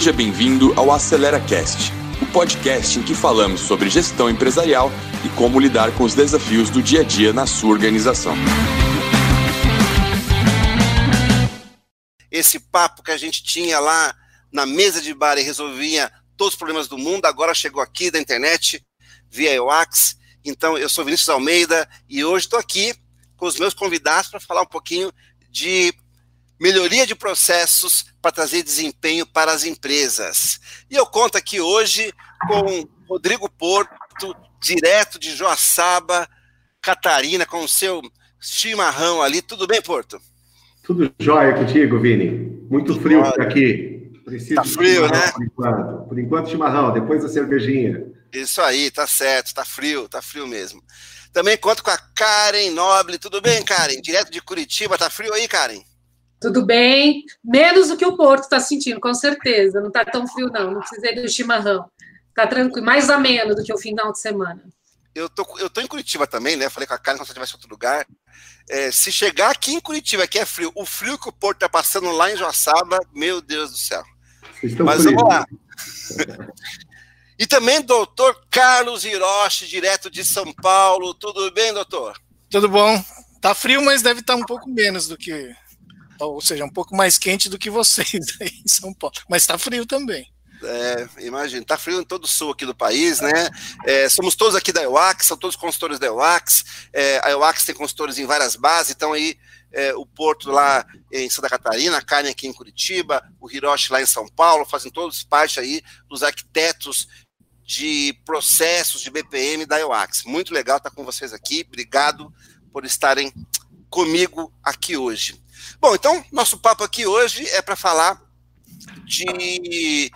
Seja bem-vindo ao Acelera Cast, o podcast em que falamos sobre gestão empresarial e como lidar com os desafios do dia a dia na sua organização. Esse papo que a gente tinha lá na mesa de bar e resolvia todos os problemas do mundo, agora chegou aqui da internet, via EWAX. Então, eu sou Vinícius Almeida e hoje estou aqui com os meus convidados para falar um pouquinho de melhoria de processos para trazer desempenho para as empresas. E eu conto aqui hoje com Rodrigo Porto, direto de Joaçaba, Catarina, com o seu chimarrão ali. Tudo bem, Porto? Tudo jóia contigo, Vini. Muito Tudo frio por aqui. Preciso tá frio, né? Por enquanto. por enquanto, chimarrão, depois a cervejinha. Isso aí, tá certo, tá frio, tá frio mesmo. Também conto com a Karen Noble. Tudo bem, Karen? Direto de Curitiba. Tá frio aí, Karen? Tudo bem, menos do que o Porto está sentindo, com certeza. Não está tão frio, não. Não precisei do chimarrão. Está tranquilo, mais ameno do que o final de semana. Eu tô, eu tô em Curitiba também, né? Falei com a Karen quando você estivesse em outro lugar. É, se chegar aqui em Curitiba, que é frio, o frio que o Porto está passando lá em Joaçaba, meu Deus do céu. Mas vamos lá. e também doutor Carlos Hiroshi, direto de São Paulo. Tudo bem, doutor? Tudo bom. Tá frio, mas deve estar tá um pouco menos do que ou seja, um pouco mais quente do que vocês aí em São Paulo. Mas está frio também. É, imagina, tá frio em todo o sul aqui do país, né? É, somos todos aqui da EUAX, são todos consultores da EUAX. É, a EUAX tem consultores em várias bases, então aí é, o Porto lá em Santa Catarina, a Karen aqui em Curitiba, o Hiroshi lá em São Paulo, fazem todos parte aí dos arquitetos de processos de BPM da EUAX. Muito legal estar com vocês aqui, obrigado por estarem comigo aqui hoje. Bom, então, nosso papo aqui hoje é para falar de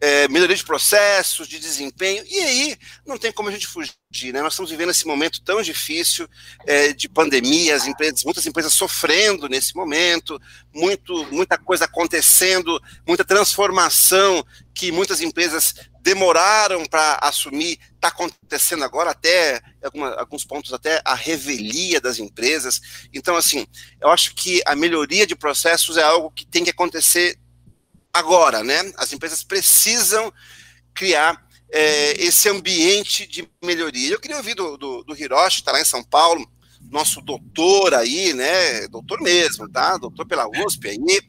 é, melhoria de processos, de desempenho, e aí não tem como a gente fugir, né? Nós estamos vivendo esse momento tão difícil é, de pandemia, as empresas, muitas empresas sofrendo nesse momento, muito, muita coisa acontecendo, muita transformação que muitas empresas demoraram para assumir, está acontecendo agora até alguma, alguns pontos até a revelia das empresas. Então, assim, eu acho que a melhoria de processos é algo que tem que acontecer agora, né? As empresas precisam criar é, esse ambiente de melhoria. Eu queria ouvir do, do, do Hiroshi, está lá em São Paulo, nosso doutor aí, né? Doutor mesmo, tá? Doutor pela USP aí.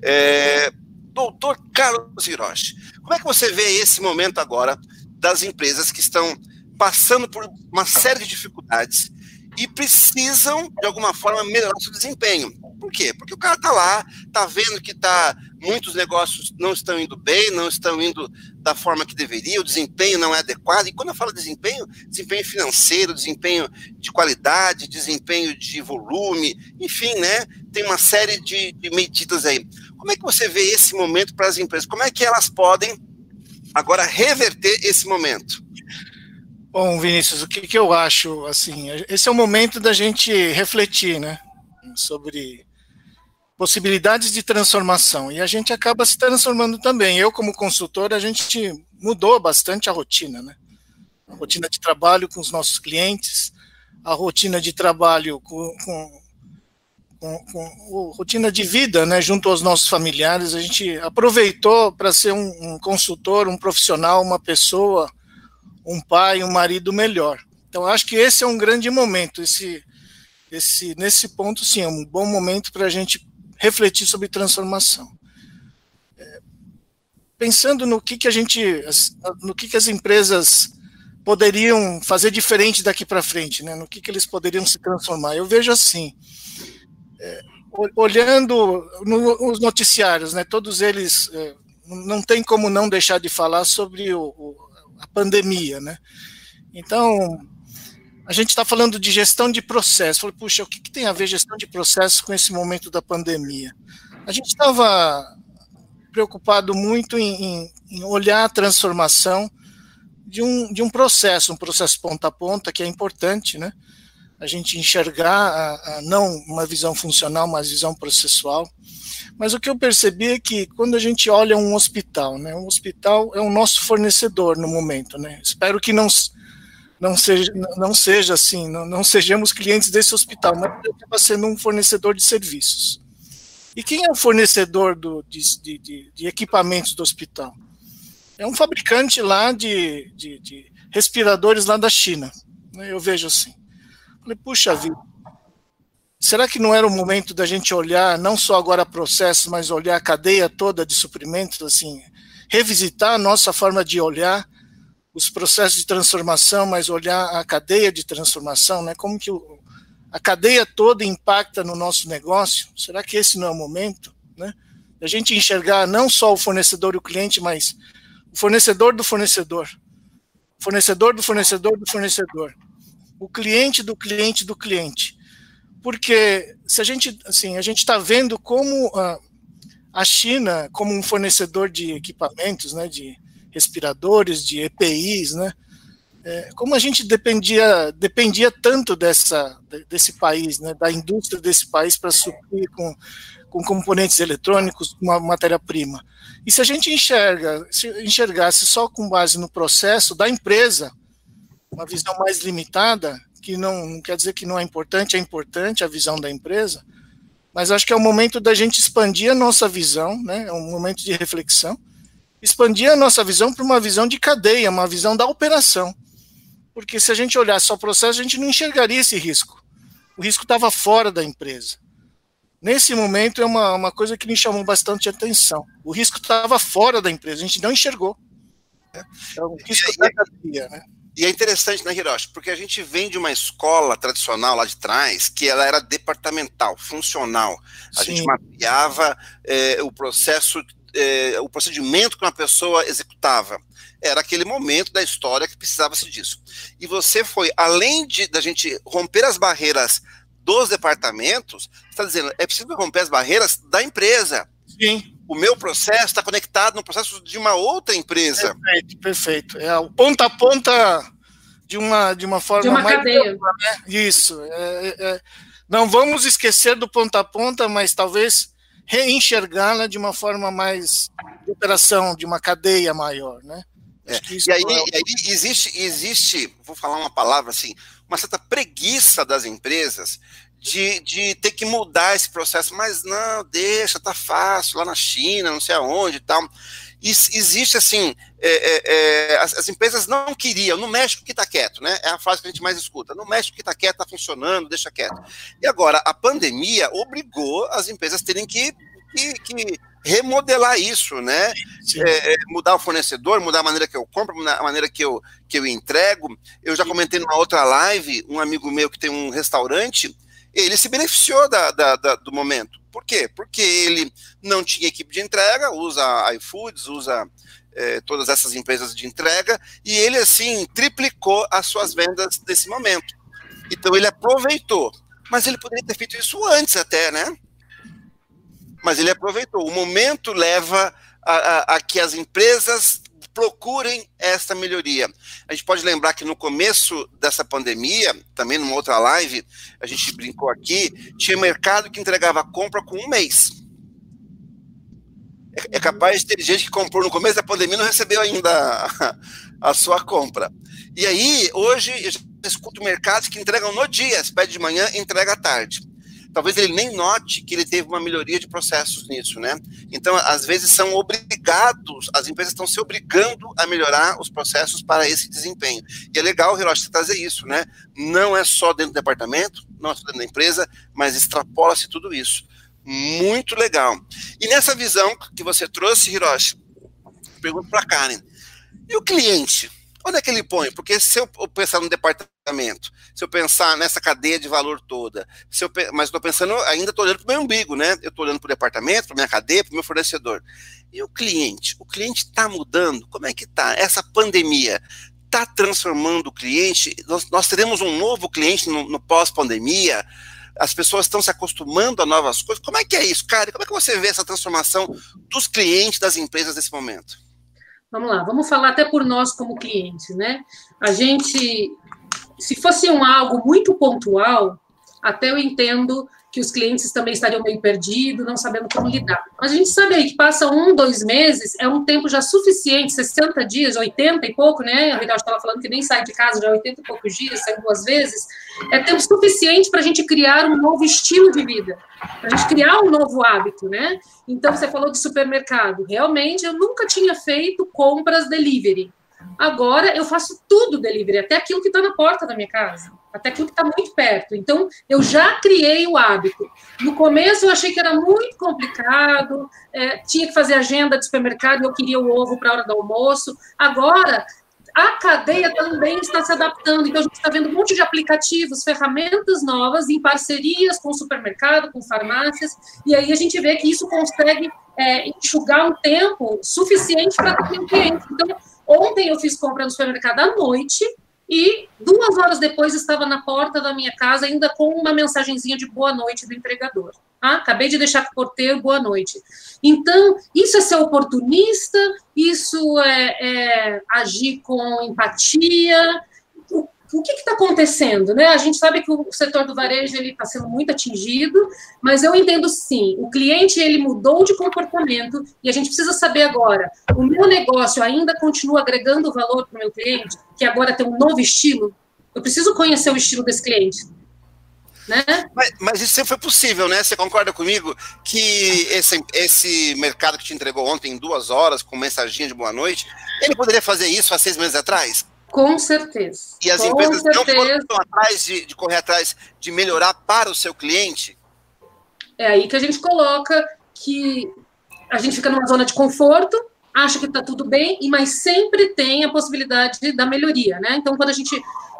É, doutor Carlos Hiroshi, como é que você vê esse momento agora das empresas que estão passando por uma série de dificuldades e precisam, de alguma forma, melhorar seu desempenho? Por quê? Porque o cara está lá, está vendo que tá, muitos negócios não estão indo bem, não estão indo da forma que deveria, o desempenho não é adequado. E quando eu falo desempenho, desempenho financeiro, desempenho de qualidade, desempenho de volume, enfim, né? Tem uma série de, de medidas aí. Como é que você vê esse momento para as empresas? Como é que elas podem agora reverter esse momento? Bom, Vinícius, o que, que eu acho, assim, esse é o momento da gente refletir, né, sobre possibilidades de transformação, e a gente acaba se transformando também. Eu, como consultor, a gente mudou bastante a rotina, né, a rotina de trabalho com os nossos clientes, a rotina de trabalho com, com com, com rotina de vida, né, junto aos nossos familiares, a gente aproveitou para ser um, um, consultor, um profissional, uma pessoa, um pai, um marido melhor. Então, acho que esse é um grande momento. Esse, esse, nesse ponto, sim, é um bom momento para a gente refletir sobre transformação. É, pensando no que, que a gente, no que, que as empresas poderiam fazer diferente daqui para frente, né? No que, que eles poderiam se transformar? Eu vejo assim olhando nos noticiários, né, todos eles é, não tem como não deixar de falar sobre o, o, a pandemia, né? Então a gente está falando de gestão de processo. Falei, puxa, o que, que, tem a ver gestão de processo com esse momento da pandemia? A gente estava preocupado muito em, em, em, olhar a transformação de um, de um processo, um processo ponta a ponta, que é importante, né? A gente enxergar a, a, não uma visão funcional, mas visão processual. Mas o que eu percebi é que quando a gente olha um hospital, né, um hospital é o nosso fornecedor no momento, né. Espero que não não seja não seja assim, não, não sejamos clientes desse hospital, mas acaba sendo um fornecedor de serviços. E quem é o fornecedor do, de, de, de, equipamentos do hospital? É um fabricante lá de, de, de respiradores lá da China. Né? Eu vejo assim. Falei, puxa vida, será que não era o momento da gente olhar não só agora processos, mas olhar a cadeia toda de suprimentos, assim, revisitar a nossa forma de olhar os processos de transformação, mas olhar a cadeia de transformação, né? Como que o, a cadeia toda impacta no nosso negócio? Será que esse não é o momento, né? A gente enxergar não só o fornecedor e o cliente, mas o fornecedor do fornecedor, fornecedor do fornecedor do fornecedor, o cliente do cliente do cliente, porque se a gente, assim, a gente está vendo como a, a China, como um fornecedor de equipamentos, né, de respiradores, de EPIs, né, é, como a gente dependia, dependia tanto dessa, desse país, né, da indústria desse país para suprir com, com componentes eletrônicos uma matéria-prima. E se a gente enxerga, se enxergasse só com base no processo da empresa, uma visão mais limitada, que não, não quer dizer que não é importante, é importante a visão da empresa, mas acho que é o momento da gente expandir a nossa visão, né? É um momento de reflexão, expandir a nossa visão para uma visão de cadeia, uma visão da operação. Porque se a gente olhar só o processo, a gente não enxergaria esse risco. O risco estava fora da empresa. Nesse momento é uma, uma coisa que me chamou bastante atenção. O risco estava fora da empresa, a gente não enxergou. Então, o risco da cadeia, né? E é interessante, né, Hiroshi? Porque a gente vem de uma escola tradicional lá de trás, que ela era departamental, funcional. A Sim. gente mapeava é, o processo, é, o procedimento que uma pessoa executava. Era aquele momento da história que precisava-se disso. E você foi, além de da gente romper as barreiras dos departamentos, está dizendo, é preciso romper as barreiras da empresa. Sim o meu processo está conectado no processo de uma outra empresa. Perfeito, perfeito. É o ponta a ponta de uma, de uma forma de uma mais cadeia. Ampla, né? Isso. É, é, é, não vamos esquecer do ponta a ponta, mas talvez reenxergá-la de uma forma mais de operação, de uma cadeia maior, né? É. E, aí, é... e aí existe, existe, vou falar uma palavra assim, uma certa preguiça das empresas de, de ter que mudar esse processo, mas não, deixa, tá fácil, lá na China, não sei aonde e tal. E existe assim, é, é, é, as, as, empresas não queriam, no México que está quieto, né? É a frase que a gente mais escuta. No México que está quieto, está funcionando, deixa quieto. E agora, a pandemia obrigou as empresas a terem que, que, que remodelar isso, né? É, é, mudar o fornecedor, mudar a maneira que eu compro, mudar a maneira que eu, que eu entrego. Eu já comentei numa outra live, um amigo meu que tem um restaurante, ele se beneficiou da, da, da, do momento. Por quê? Porque ele não tinha equipe de entrega, usa iFoods, usa é, todas essas empresas de entrega, e ele, assim, triplicou as suas vendas nesse momento. Então, ele aproveitou. Mas ele poderia ter feito isso antes até, né? Mas ele aproveitou. O momento leva a, a, a que as empresas procurem essa melhoria. A gente pode lembrar que no começo dessa pandemia, também numa outra live, a gente brincou aqui, tinha mercado que entregava compra com um mês. É, capaz de ter gente que comprou no começo da pandemia e não recebeu ainda a, a sua compra. E aí, hoje, eu escuto mercados que entregam no dia, se pede de manhã, entrega à tarde talvez ele nem note que ele teve uma melhoria de processos nisso, né? Então, às vezes são obrigados, as empresas estão se obrigando a melhorar os processos para esse desempenho. E é legal, Hiroshi, você trazer isso, né? Não é só dentro do departamento, não é só dentro da empresa, mas extrapola-se tudo isso. Muito legal. E nessa visão que você trouxe, Hiroshi, pergunto para Karen, e o cliente? Onde é que ele põe? Porque se eu pensar no departamento, se eu pensar nessa cadeia de valor toda, se eu, mas estou pensando, ainda estou olhando para o meu umbigo, né? Eu estou olhando para o departamento, para minha cadeia, para o meu fornecedor. E o cliente? O cliente está mudando? Como é que está? Essa pandemia está transformando o cliente? Nós, nós, teremos um novo cliente no, no pós-pandemia? As pessoas estão se acostumando a novas coisas? Como é que é isso, cara? Como é que você vê essa transformação dos clientes das empresas nesse momento? Vamos lá, vamos falar até por nós como clientes, né? A gente, se fosse um algo muito pontual, até eu entendo que os clientes também estariam meio perdidos, não sabendo como lidar. Mas a gente sabe aí que passa um, dois meses, é um tempo já suficiente, 60 dias, 80 e pouco, né? A Rita estava falando que nem sai de casa já 80 e poucos dias, sai duas vezes. É tempo suficiente para a gente criar um novo estilo de vida, para a gente criar um novo hábito, né? Então, você falou de supermercado. Realmente, eu nunca tinha feito compras delivery. Agora eu faço tudo delivery, até aquilo que está na porta da minha casa, até aquilo que está muito perto. Então eu já criei o hábito. No começo eu achei que era muito complicado, é, tinha que fazer agenda de supermercado, eu queria o ovo para a hora do almoço. Agora a cadeia também está se adaptando. Então, a gente está vendo um monte de aplicativos, ferramentas novas em parcerias com supermercado, com farmácias, e aí a gente vê que isso consegue é, enxugar um tempo suficiente para ter um cliente. Então, Ontem eu fiz compra no supermercado à noite e duas horas depois estava na porta da minha casa, ainda com uma mensagenzinha de boa noite do entregador. Ah, acabei de deixar com o porteiro, boa noite. Então, isso é ser oportunista, isso é, é agir com empatia, o que está acontecendo? Né? A gente sabe que o setor do varejo está sendo muito atingido, mas eu entendo sim, o cliente ele mudou de comportamento e a gente precisa saber agora, o meu negócio ainda continua agregando valor para o meu cliente, que agora tem um novo estilo? Eu preciso conhecer o estilo desse cliente. Né? Mas, mas, isso sempre foi possível, né? Você concorda comigo que esse, esse mercado que te entregou ontem em duas horas, com mensaginha de boa noite, ele poderia fazer isso há seis meses atrás? Com certeza. E as Com empresas certeza. não estão atrás de, de, correr atrás de melhorar para o seu cliente? É aí que a gente coloca que a gente fica numa zona de conforto, acha que está tudo bem, mas sempre tem a possibilidade da melhoria, né? Então, quando a gente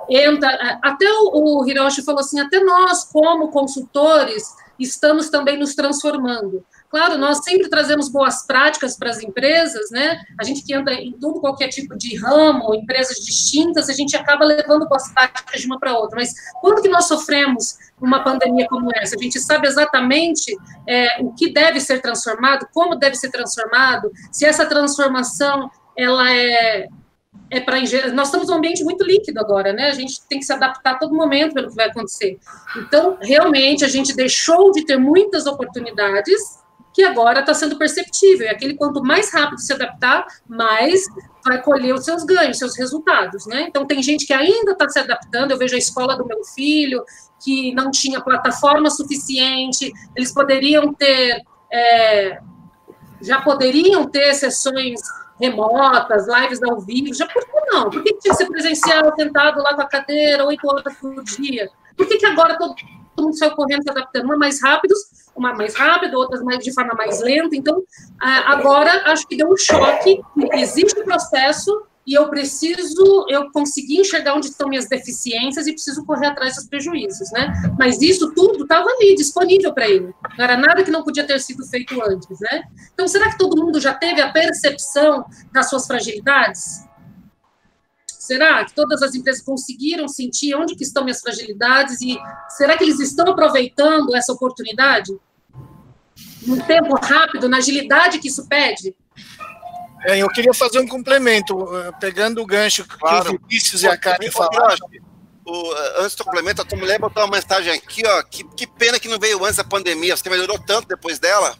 entra, até o, o Hiroshi falou assim, até nós, como consultores, estamos também nos transformando. Claro, nós sempre trazemos boas práticas para as empresas, né? A gente que anda em tudo, qualquer tipo de ramo, empresas distintas, a gente acaba levando boas práticas de uma para outra. Mas quando que nós sofremos uma pandemia como essa? A gente sabe exatamente é, o que deve ser transformado, como deve ser transformado, se essa transformação ela é é para nós estamos num ambiente muito líquido agora, né? A gente tem que se adaptar a todo momento pelo que vai acontecer. Então, realmente, a gente deixou de ter muitas oportunidades que agora está sendo perceptível. E aquele quanto mais rápido se adaptar, mais vai colher os seus ganhos, seus resultados, né? Então tem gente que ainda está se adaptando. Eu vejo a escola do meu filho que não tinha plataforma suficiente. Eles poderiam ter, é, já poderiam ter sessões remotas, lives ao vivo. Já por que não? Por que tinha que ser presencial, sentado lá com a cadeira, oito horas por dia? Por que, que agora todo mundo saiu correndo se adaptando? Uma mais rápidos uma mais rápida, outras mais de forma mais lenta. Então, agora acho que deu um choque. Existe o processo e eu preciso, eu consegui enxergar onde estão minhas deficiências e preciso correr atrás dos prejuízos, né? Mas isso tudo estava ali, disponível para ele. Não era nada que não podia ter sido feito antes, né? Então, será que todo mundo já teve a percepção das suas fragilidades? Será que todas as empresas conseguiram sentir onde que estão minhas fragilidades e será que eles estão aproveitando essa oportunidade? No tempo rápido, na agilidade que isso pede? É, eu queria fazer um complemento, eh, pegando o gancho claro. que o Vinícius e a Karen falaram. O, eh, antes do complemento, a tua mulher botou uma mensagem aqui, ó. Que, que pena que não veio antes da pandemia. Você melhorou tanto depois dela.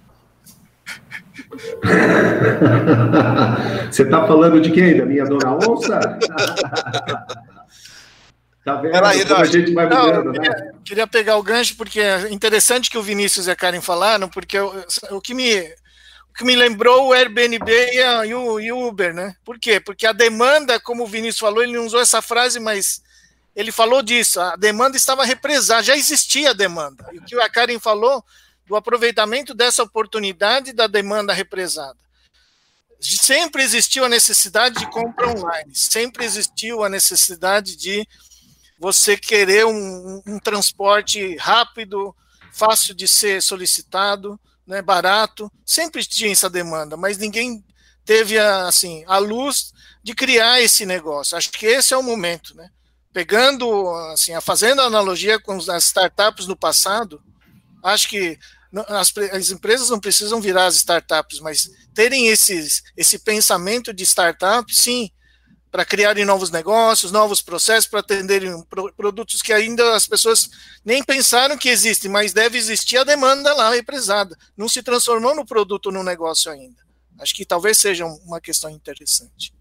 Você está falando de quem? Da minha dona onça? Tá vendo aí, a gente vai mudando, Não, queria, né? Queria pegar o gancho, porque é interessante que o Vinícius e a Karen falaram, porque o, o, que, me, o que me lembrou o Airbnb e, a, e, o, e o Uber, né? Por quê? Porque a demanda, como o Vinícius falou, ele não usou essa frase, mas ele falou disso, a demanda estava represada, já existia a demanda. E o que a Karen falou do aproveitamento dessa oportunidade da demanda represada. Sempre existiu a necessidade de compra online, sempre existiu a necessidade de você querer um, um transporte rápido, fácil de ser solicitado, né, barato, sempre tinha essa demanda, mas ninguém teve a, assim, a luz de criar esse negócio. Acho que esse é o momento, né? Pegando, assim, fazendo a analogia com as startups no passado, acho que as, as, empresas não precisam virar as startups, mas terem esses, esse pensamento de startup, sim, para criarem novos negócios, novos processos, para atenderem produtos que ainda as pessoas nem pensaram que existem, mas deve existir a demanda lá represada. Não se transformou no produto no negócio ainda. Acho que talvez seja uma questão interessante.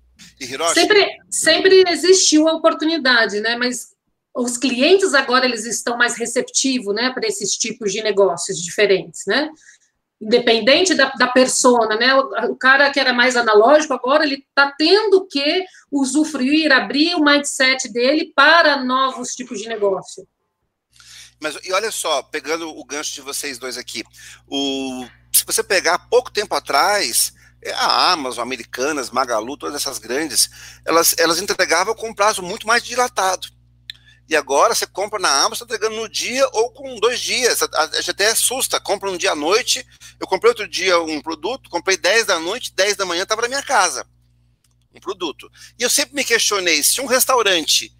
Sempre, sempre existiu a oportunidade, né? Mas os clientes agora eles estão mais receptivos, né, para esses tipos de negócios diferentes, né? independente da, da persona, né? O, cara que era mais analógico, agora ele está tendo que usufruir, abrir o mindset dele para novos tipos de negócio. Mas e olha só, pegando o gancho de vocês dois aqui, o, se você pegar pouco tempo atrás, é, a Amazon, Americanas, Magalu, todas essas grandes, elas, elas entregavam com um prazo muito mais dilatado. E agora você compra na Amazon, está entregando no dia ou com dois dias. A gente até assusta, compra um dia à noite. Eu comprei outro dia um produto, comprei 10 da noite, 10 da manhã estava na minha casa. Um produto. E eu sempre me questionei se um restaurante,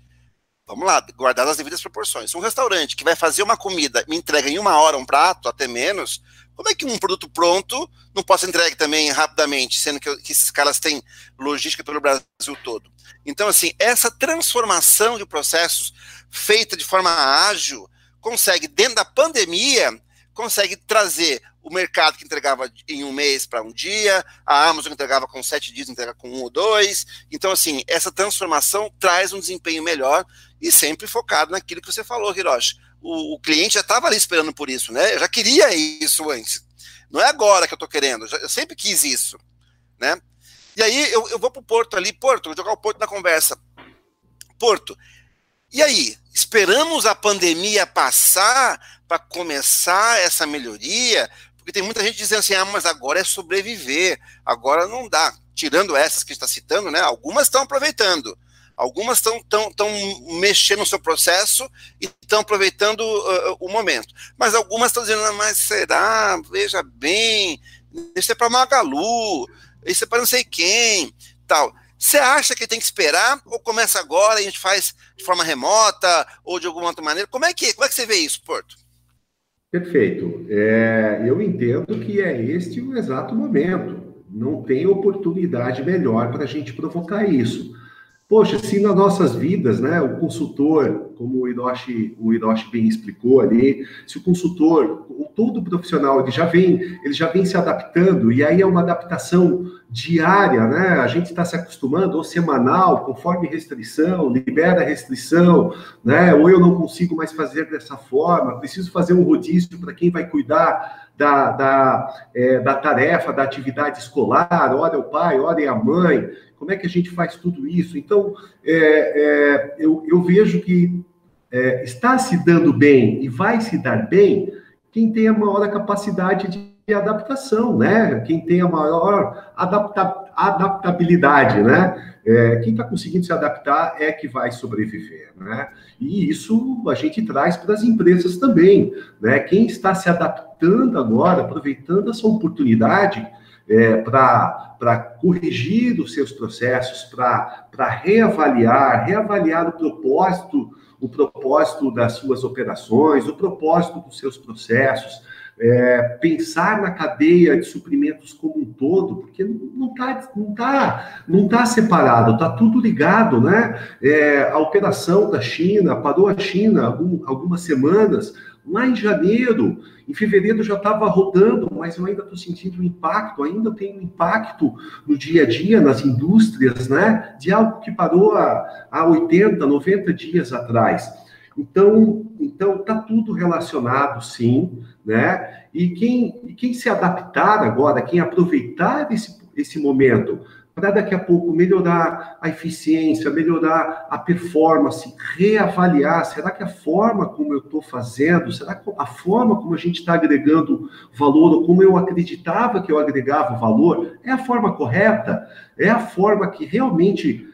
vamos lá, guardar as devidas proporções, se um restaurante que vai fazer uma comida me entrega em uma hora um prato, até menos, como é que um produto pronto não pode ser entregue também rapidamente, sendo que, que esses caras têm logística pelo Brasil todo? Então, assim, essa transformação de processos feita de forma ágil, consegue, dentro da pandemia, consegue trazer o mercado que entregava em um mês para um dia, a Amazon entregava com sete dias, entrega com um ou dois. Então, assim, essa transformação traz um desempenho melhor e sempre focado naquilo que você falou, Hiroshi. O, o cliente já estava ali esperando por isso, né? Eu já queria isso antes. Não é agora que eu estou querendo, eu sempre quis isso, né? E aí eu, eu vou para o Porto ali, Porto, vou jogar o Porto na conversa. Porto, e aí, esperamos a pandemia passar para começar essa melhoria? Porque tem muita gente dizendo assim, ah, mas agora é sobreviver, agora não dá. Tirando essas que está citando, né? Algumas estão aproveitando, algumas estão tão, tão mexendo no seu processo e estão aproveitando uh, o momento. Mas algumas estão dizendo, ah, mas será? Veja bem, isso é para Magalu, isso é para não sei quem, tal. Você acha que tem que esperar ou começa agora e a gente faz de forma remota ou de alguma outra maneira? Como é que, como é que você vê isso, Porto? Perfeito. É, eu entendo que é este o exato momento. Não tem oportunidade melhor para a gente provocar isso. Poxa, se nas nossas vidas, né, o consultor, como o Hiroshi, o Hiroshi bem explicou ali, se o consultor, todo profissional, ele já vem, ele já vem se adaptando, e aí é uma adaptação diária, né? A gente está se acostumando, ou semanal, conforme restrição, libera restrição, né? Ou eu não consigo mais fazer dessa forma, preciso fazer um rodízio para quem vai cuidar da, da, é, da tarefa, da atividade escolar, olha o pai, olha a mãe, como é que a gente faz tudo isso? Então, é, é, eu, eu, vejo que é, está se dando bem e vai se dar bem quem tem a maior capacidade de adaptação, né? Quem tem a maior adapta, adaptabilidade, né? É, quem está conseguindo se adaptar é que vai sobreviver, né? E isso a gente traz para as empresas também, né? Quem está se adaptando agora, aproveitando essa oportunidade, é, para corrigir os seus processos, para reavaliar, reavaliar o propósito, o propósito das suas operações, o propósito dos seus processos, é, pensar na cadeia de suprimentos como um todo, porque não está não tá, não tá separado, está tudo ligado, né? É, a operação da China parou a China algum, algumas semanas, lá em janeiro, em fevereiro já estava rodando, mas eu ainda estou sentindo o impacto, ainda tem um impacto no dia a dia, nas indústrias, né? De algo que parou há, há 80, 90 dias atrás. Então, então tá tudo relacionado, sim, né? E quem, quem se adaptar agora, quem aproveitar esse, esse momento para daqui a pouco melhorar a eficiência, melhorar a performance, reavaliar, será que a forma como eu estou fazendo, será que a forma como a gente está agregando valor, ou como eu acreditava que eu agregava valor, é a forma correta? É a forma que realmente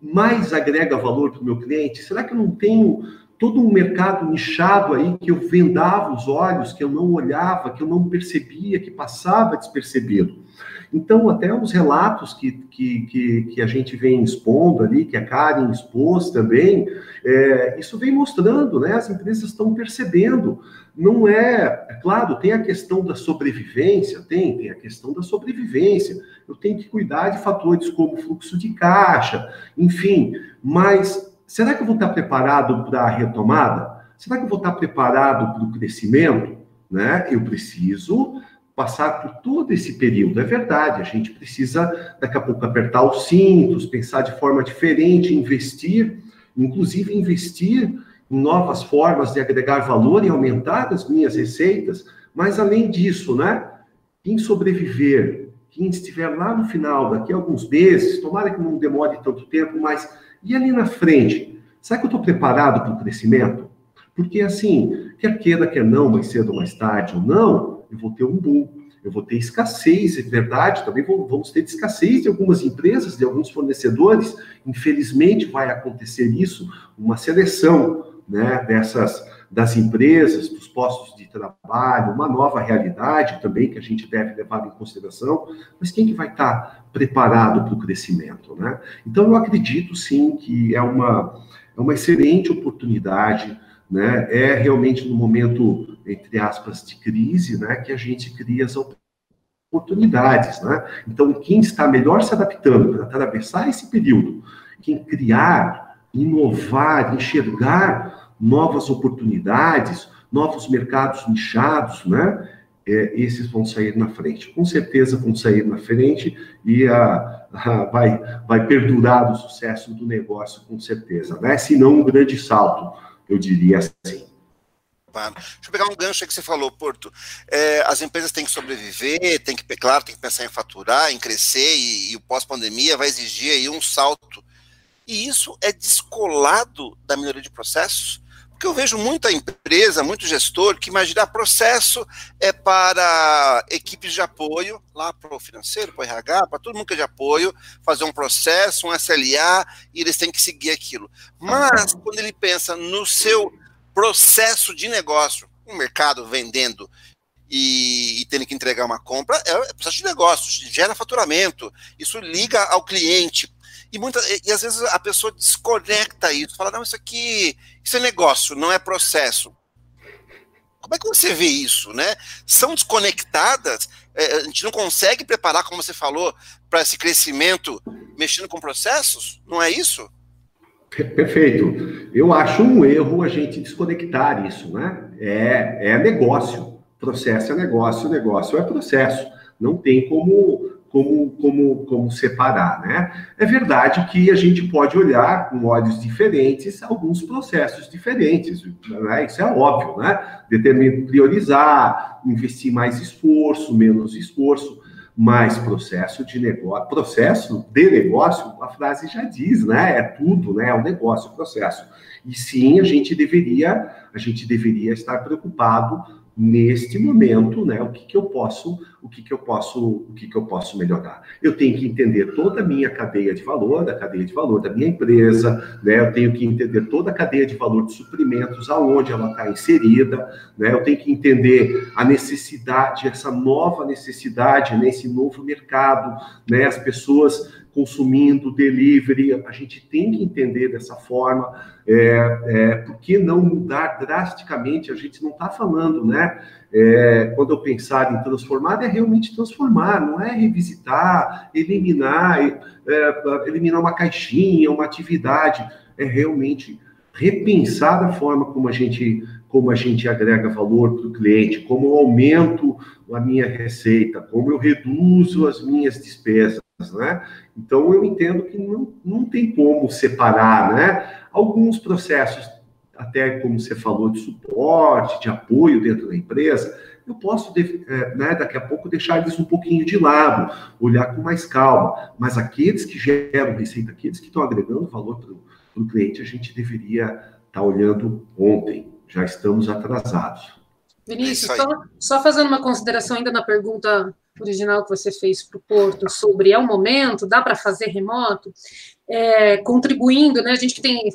mais agrega valor para o meu cliente? Será que eu não tenho todo um mercado nichado aí que eu vendava os olhos, que eu não olhava, que eu não percebia, que passava despercebido. Então, até os relatos que, que, que, que, a gente vem expondo ali, que a Karen expôs também, é, isso vem mostrando, né? As empresas estão percebendo. Não é, é claro, tem a questão da sobrevivência, tem, tem a questão da sobrevivência. Eu tenho que cuidar de fatores como fluxo de caixa, enfim, mas será que eu vou estar preparado para a retomada? Será que eu vou estar preparado para o crescimento? Né? Eu preciso passar por todo esse período. É verdade, a gente precisa daqui a pouco apertar os cintos, pensar de forma diferente, investir, inclusive investir em novas formas de agregar valor e aumentar as minhas receitas. Mas além disso, né? Quem sobreviver, quem estiver lá no final, daqui a alguns meses, tomara que não demore tanto tempo, mas e ali na frente? Será que eu estou preparado para o crescimento? Porque assim, quer queira, quer não, mais cedo ou mais tarde ou não, eu vou ter um boom, eu vou ter escassez, é verdade, também vamos ter escassez de algumas empresas, de alguns fornecedores, infelizmente vai acontecer isso, uma seleção né, dessas das empresas, dos postos de trabalho, uma nova realidade também que a gente deve levar em consideração, mas quem que vai estar preparado para o crescimento, né? Então eu acredito sim que é uma, é uma excelente oportunidade né? É realmente no momento, entre aspas, de crise, né, que a gente cria as oportunidades, né? Então, quem está melhor se adaptando para atravessar esse período, quem criar, inovar, enxergar novas oportunidades, novos mercados nichados, né? É, esses vão sair na frente. Com certeza vão sair na frente e a, a, vai, vai perdurar o sucesso do negócio, com certeza, né? Se não um grande salto eu diria assim. Deixa eu pegar um gancho que você falou, Porto. É, as empresas têm que sobreviver, tem que, claro, tem que pensar em faturar, em crescer, e, e o pós-pandemia vai exigir aí um salto. E isso é descolado da melhoria de processos? Porque eu vejo muita empresa, muito gestor que imagina ah, processo é para equipes de apoio, lá para o financeiro, para o RH, para todo mundo que é de apoio, fazer um processo, um SLA, e eles têm que seguir aquilo. Mas quando ele pensa no seu processo de negócio, um mercado vendendo e, e tendo que entregar uma compra, é processo de negócio, gera faturamento, isso liga ao cliente, e, muita, e, e, às vezes a pessoa desconecta isso, fala, não, isso aqui, isso é negócio, não é processo. Como é que você vê isso, né? São desconectadas, é, a gente não consegue preparar, como você falou, para esse crescimento mexendo com processos? Não é isso? Perfeito. Eu acho um erro a gente desconectar isso, né? É, é negócio. Processo é negócio, negócio é processo. Não tem como como, como, como separar, né? É verdade que a gente pode olhar com olhos diferentes alguns processos diferentes, né? Isso é óbvio, né? Determinar, priorizar, investir mais esforço, menos esforço, mais processo de negócio, processo de negócio, a frase já diz, né? É tudo, né? É o um negócio, o processo. E sim, a gente deveria, a gente deveria estar preocupado neste momento, né, o que, que eu posso, o que, que eu posso, o que, que eu posso melhorar. Eu tenho que entender toda a minha cadeia de valor, da cadeia de valor da minha empresa, né, eu tenho que entender toda a cadeia de valor de suprimentos, aonde ela está inserida, né, eu tenho que entender a necessidade, essa nova necessidade nesse novo mercado, né, as pessoas consumindo delivery, a gente tem que entender dessa forma, é, é, por que não mudar drasticamente? A gente não está falando, né? É, quando eu pensar em transformar, é realmente transformar, não é revisitar, eliminar, é, eliminar uma caixinha, uma atividade, é realmente repensar a forma como a gente como a gente agrega valor para o cliente, como eu aumento a minha receita, como eu reduzo as minhas despesas, né? Então eu entendo que não, não tem como separar, né? Alguns processos, até como você falou, de suporte, de apoio dentro da empresa, eu posso, é, né, daqui a pouco, deixar eles um pouquinho de lado, olhar com mais calma. Mas aqueles que geram receita, aqueles que estão agregando valor para o cliente, a gente deveria estar tá olhando ontem. Já estamos atrasados. Vinícius, é só, só fazendo uma consideração ainda na pergunta original que você fez para o Porto sobre é o momento, dá para fazer remoto, é, contribuindo, né? A gente que tem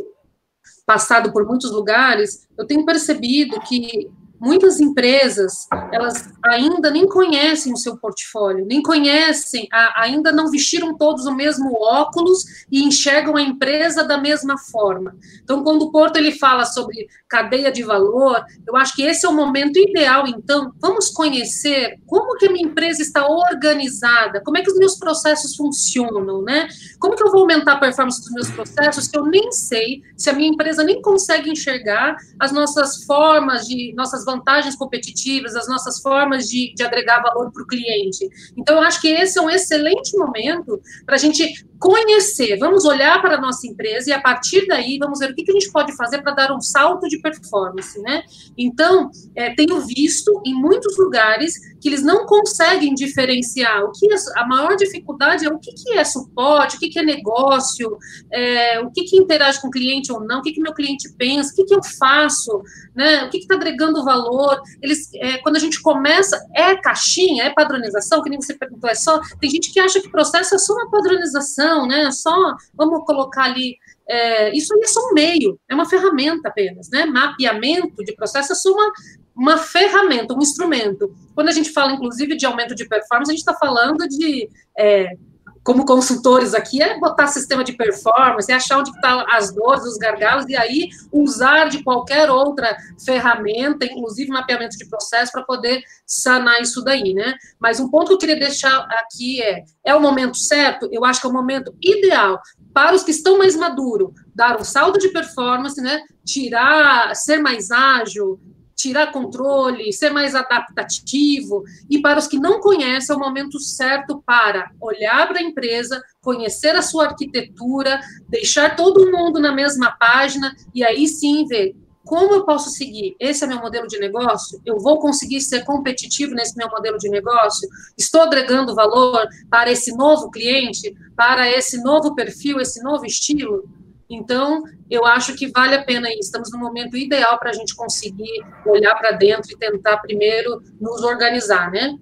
passado por muitos lugares, eu tenho percebido que muitas empresas elas ainda nem conhecem o seu portfólio, nem conhecem, a, ainda não vestiram todos o mesmo óculos e enxergam a empresa da mesma forma. Então, quando o Porto ele fala sobre cadeia de valor, eu acho que esse é o momento ideal. Então, vamos conhecer como que a minha empresa está organizada, como é que os meus processos funcionam, né? Como que eu vou aumentar a performance dos meus processos se eu nem sei, se a minha empresa nem consegue enxergar as nossas formas de nossas vantagens competitivas, as nossas formas de, de agregar valor para o cliente. Então, eu acho que esse é um excelente momento para a gente conhecer, vamos olhar para a nossa empresa e a partir daí vamos ver o que, que a gente pode fazer para dar um salto de performance, né? Então, é, tenho visto em muitos lugares que eles não conseguem diferenciar o que é, a maior dificuldade é o que, que é suporte, o que, que é negócio, é, o que, que interage com o cliente ou não, o que, que meu cliente pensa, o que, que eu faço, né? O que está agregando valor? Eles, é, quando a gente começa, é caixinha, é padronização, que nem você perguntou, é só. Tem gente que acha que processo é só uma padronização, né? É só vamos colocar ali. É, isso aí é só um meio, é uma ferramenta apenas, né? Mapeamento de processo é só uma, uma ferramenta, um instrumento. Quando a gente fala, inclusive, de aumento de performance, a gente está falando de é, como consultores aqui, é botar sistema de performance, é achar onde estão tá as dores, os gargalos, e aí usar de qualquer outra ferramenta, inclusive mapeamento de processo, para poder sanar isso daí, né? Mas um ponto que eu queria deixar aqui é, é o momento certo? Eu acho que é o momento ideal para os que estão mais maduros, dar um salto de performance, né? Tirar, ser mais ágil, tirar controle, ser mais adaptativo. E para os que não conhecem, é o momento certo para olhar para a empresa, conhecer a sua arquitetura, deixar todo mundo na mesma página e aí sim ver como eu posso seguir? Esse é meu modelo de negócio? Eu vou conseguir ser competitivo nesse meu modelo de negócio? Estou agregando valor para esse novo cliente, para esse novo perfil, esse novo estilo? Então, eu acho que vale a pena. Estamos no momento ideal para a gente conseguir olhar para dentro e tentar primeiro nos organizar, né?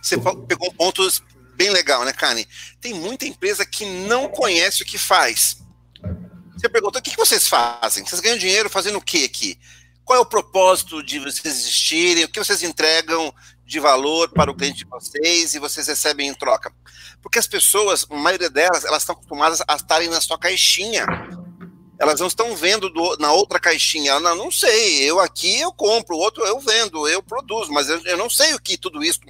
Você pegou um ponto bem legal, né, Kane? Tem muita empresa que não conhece o que faz. Você perguntou, o que vocês fazem? Vocês ganham dinheiro fazendo o que aqui? Qual é o propósito de vocês existirem? O que vocês entregam de valor para o cliente de vocês e vocês recebem em troca? Porque as pessoas, a maioria delas, elas estão acostumadas a estarem na sua caixinha. Elas não estão vendo do, na outra caixinha. Não, não sei, eu aqui eu compro, o outro eu vendo, eu produzo, mas eu, eu não sei o que tudo isso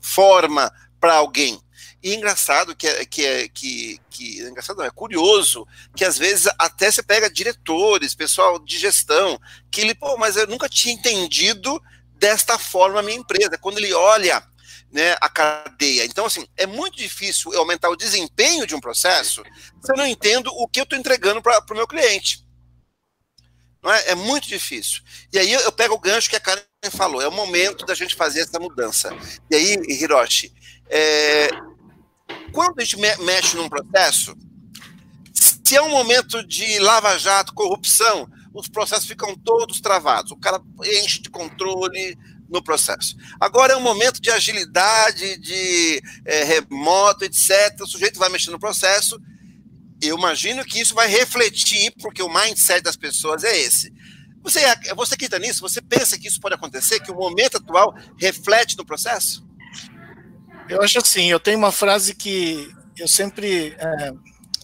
forma para alguém. E engraçado que é, que é que, que engraçado não, é curioso que às vezes até você pega diretores, pessoal de gestão, que ele, pô, mas eu nunca tinha entendido desta forma a minha empresa. Quando ele olha né, a cadeia. Então, assim, é muito difícil eu aumentar o desempenho de um processo se eu não entendo o que eu estou entregando para o meu cliente. Não é? é muito difícil. E aí eu pego o gancho que a Karen falou, é o momento da gente fazer essa mudança. E aí, Hiroshi, é, quando a gente mexe num processo, se é um momento de lava-jato, corrupção, os processos ficam todos travados. O cara enche de controle, no processo. Agora é um momento de agilidade, de é, remoto, etc. O sujeito vai mexer no processo. Eu imagino que isso vai refletir, porque o mindset das pessoas é esse. Você, você que está nisso, você pensa que isso pode acontecer, que o momento atual reflete no processo? Eu acho assim, eu tenho uma frase que eu sempre é,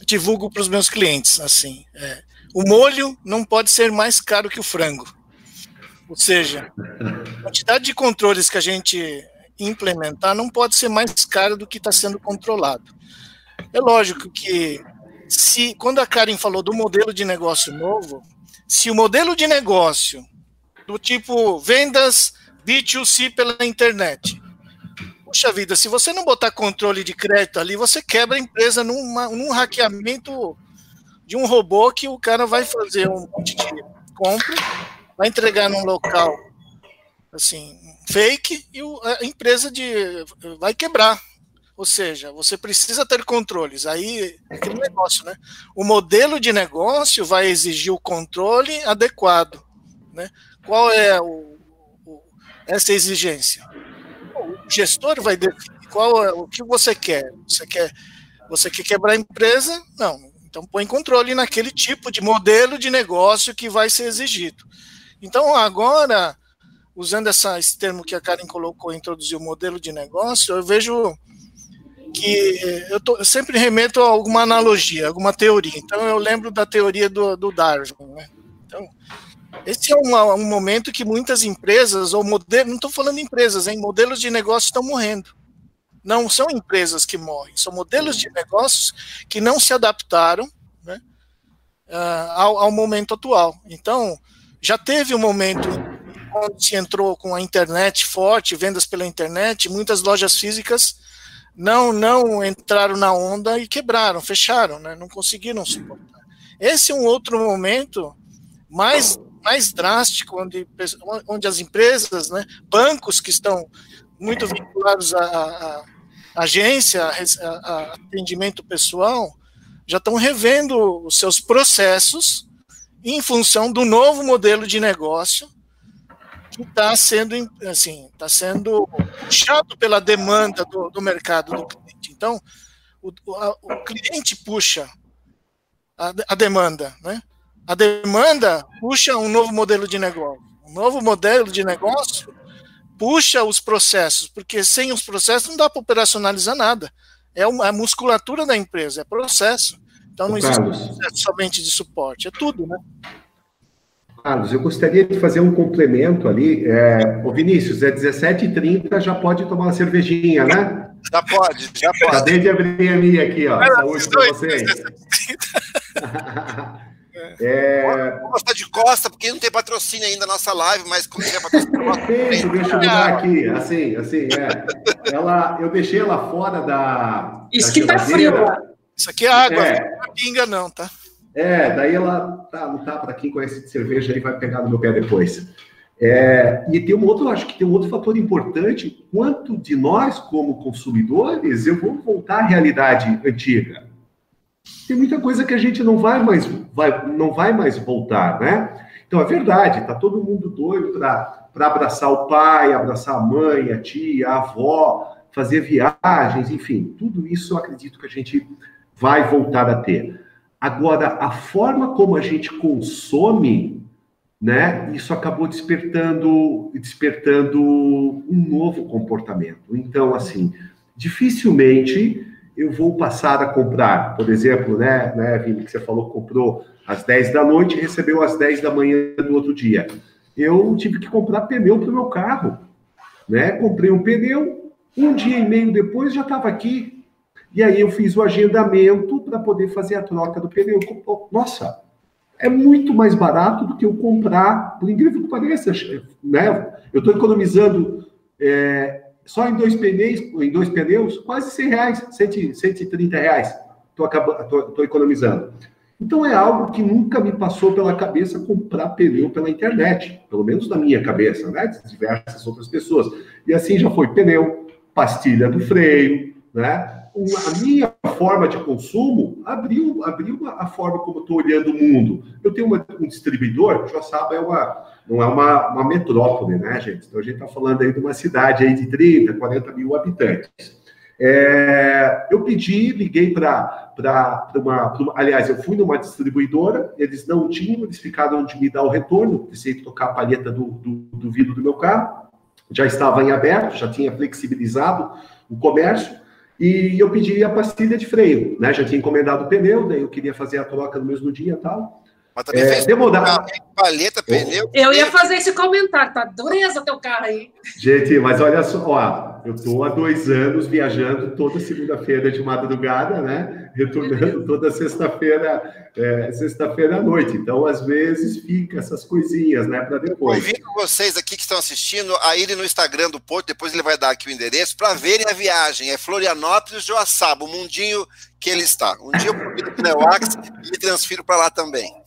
divulgo para os meus clientes, assim, é, o molho não pode ser mais caro que o frango. Ou seja, a quantidade de controles que a gente implementar não pode ser mais cara do que está sendo controlado. É lógico que se quando a Karen falou do modelo de negócio novo, se o modelo de negócio do tipo vendas B2C pela internet, puxa vida, se você não botar controle de crédito ali, você quebra a empresa numa, num hackeamento de um robô que o cara vai fazer um monte de compra vai entregar num local assim fake e a empresa de vai quebrar. Ou seja, você precisa ter controles. Aí é aquele negócio, né? O modelo de negócio vai exigir o controle adequado, né? Qual é o, o, essa exigência? O gestor vai definir qual é o que você quer. Você quer você quer quebrar a empresa? Não, Então, põe controle naquele tipo de modelo de negócio que vai ser exigido. Então, agora, usando essa, esse termo que a Karen colocou, introduziu modelo de negócio, eu vejo que eu, tô, eu, sempre remeto a alguma analogia, alguma teoria. Então, eu lembro da teoria do, do Darwin. Né? Então, esse é uma, um momento que muitas empresas, ou modelo, não estou falando empresas, em modelos de negócio estão morrendo. Não são empresas que morrem, são modelos de negócios que não se adaptaram né, uh, ao, ao, momento atual. Então, já teve um momento onde se entrou com a internet forte, vendas pela internet, muitas lojas físicas não não entraram na onda e quebraram, fecharam, né, não conseguiram suportar. Esse é um outro momento mais mais drástico, onde, onde as empresas, né, bancos que estão muito vinculados agência, a, a atendimento pessoal, já estão revendo os seus processos em função do novo modelo de negócio que está sendo assim está sendo puxado pela demanda do, do mercado do cliente. Então, o, a, o cliente puxa a, a, demanda, né? A demanda puxa um novo modelo de negócio. Um novo modelo de negócio puxa os processos, porque sem os processos não dá para operacionalizar nada. É a musculatura da empresa, é processo. Então não existe processo somente de suporte, é tudo, né? Carlos, eu gostaria de fazer um complemento ali. É, o Vinícius, é 17h30, já pode tomar uma cervejinha, né? Já pode, já pode. Acabei de abrir a minha aqui, ó. Saúde para vocês. É... Vou gostar de costa, porque não tem patrocínio ainda na nossa live, mas como tiver patrocínio. Tem, deixa eu mudar aqui, assim, assim, é. Ela, eu deixei ela fora da. Isso da que tá frio. Isso aqui é água, é. não é pinga, não, tá? É, daí ela tá, não tá para quem conhece de cerveja aí vai pegar no meu pé depois. É, e tem um outro, acho que tem um outro fator importante. Quanto de nós, como consumidores, eu vou voltar à realidade antiga? Tem muita coisa que a gente não vai mais, vai, não vai mais voltar, né? Então é verdade, tá todo mundo doido para abraçar o pai, abraçar a mãe, a tia, a avó, fazer viagens, enfim, tudo isso eu acredito que a gente vai voltar a ter. Agora, a forma como a gente consome, né, isso acabou despertando, despertando um novo comportamento. Então, assim, dificilmente eu vou passar a comprar, por exemplo, né, né, Vini, que você falou que comprou às 10 da noite e recebeu às 10 da manhã do outro dia. Eu tive que comprar pneu para o meu carro, né? Comprei um pneu, um dia e meio depois já estava aqui. E aí eu fiz o agendamento para poder fazer a troca do pneu. Nossa, é muito mais barato do que eu comprar, por incrível que pareça, né? Eu estou economizando é, só em dois pneus, em dois pneus, quase 100 reais, 130 reais. Estou economizando. Então é algo que nunca me passou pela cabeça comprar pneu pela internet, pelo menos na minha cabeça, né? De diversas outras pessoas. E assim já foi pneu, pastilha do freio, né? a minha forma de consumo abriu, abriu a forma como estou olhando o mundo. Eu tenho uma, um distribuidor, Joaçaba é uma, não é uma, uma metrópole, né, gente? Então a gente está falando aí de uma cidade aí de 30, 40 mil habitantes. É, eu pedi, liguei para uma, Aliás, eu fui numa distribuidora, eles não tinham, eles ficaram de me dar o retorno, precisei tocar a palheta do, do, do vidro do meu carro, já estava em aberto, já tinha flexibilizado o comércio, e eu pedi a pastilha de freio, né? Já tinha encomendado o pneu, daí eu queria fazer a troca no mesmo dia tal. Mas também é, fez palheta, pneu. Eu ia fazer esse comentário, tá dureza teu carro aí. Gente, mas olha só, ó, eu tô há dois anos viajando toda segunda-feira de madrugada, né? Retornando toda sexta-feira, é, sexta-feira à noite. Então, às vezes, fica essas coisinhas, né, para depois. Convido vocês aqui que estão assistindo a irem no Instagram do Porto, depois ele vai dar aqui o endereço, para verem a viagem. É Florianópolis, Joaçaba, o mundinho que ele está. Um dia eu convido o Pneuax e me transfiro para lá também.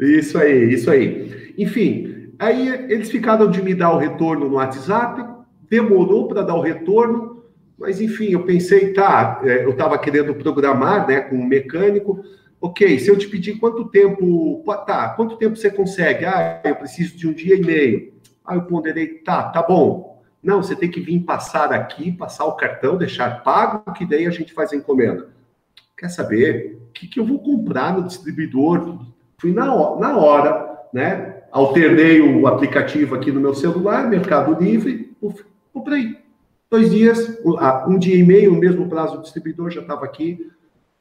Isso aí, isso aí. Enfim, aí eles ficaram de me dar o retorno no WhatsApp, demorou para dar o retorno, mas enfim, eu pensei, tá, é, eu estava querendo programar, né, com um mecânico, ok, se eu te pedir quanto tempo, tá, quanto tempo você consegue? Ah, eu preciso de um dia e meio. Aí eu ponderei, tá, tá bom. Não, você tem que vir passar aqui, passar o cartão, deixar pago, que daí a gente faz a encomenda. quer saber? O que, que eu vou comprar no distribuidor? Fui na, na hora, né? Alternei o aplicativo aqui no meu celular, Mercado Livre, comprei. Dois dias, um dia e meio, o mesmo prazo do distribuidor já estava aqui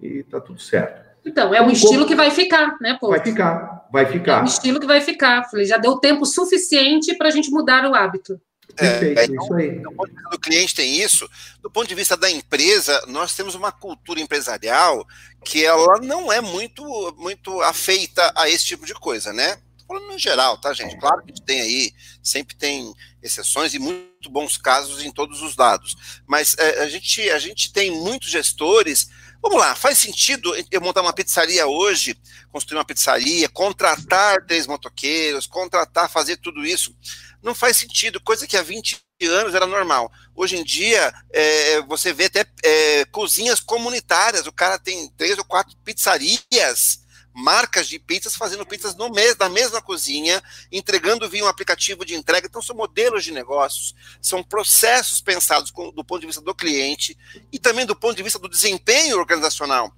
e tá tudo certo. Então, é um estilo que vai ficar, né, pô? Vai ficar, vai ficar. É um estilo que vai ficar. Falei, já deu tempo suficiente para a gente mudar o hábito. É, então, isso aí. Do ponto de vista do cliente tem isso. Do ponto de vista da empresa, nós temos uma cultura empresarial que ela não é muito, muito afeita a esse tipo de coisa, né? falando no geral, tá, gente? Claro que a gente tem aí, sempre tem exceções e muito bons casos em todos os lados. Mas é, a, gente, a gente tem muitos gestores. Vamos lá, faz sentido eu montar uma pizzaria hoje, construir uma pizzaria, contratar três motoqueiros, contratar, fazer tudo isso não faz sentido, coisa que há 20 anos era normal. Hoje em dia, é, você vê até é, cozinhas comunitárias, o cara tem três ou quatro pizzarias, marcas de pizzas fazendo pizzas no mes na mesma cozinha, entregando via um aplicativo de entrega. Então, são modelos de negócios, são processos pensados com, do ponto de vista do cliente e também do ponto de vista do desempenho organizacional.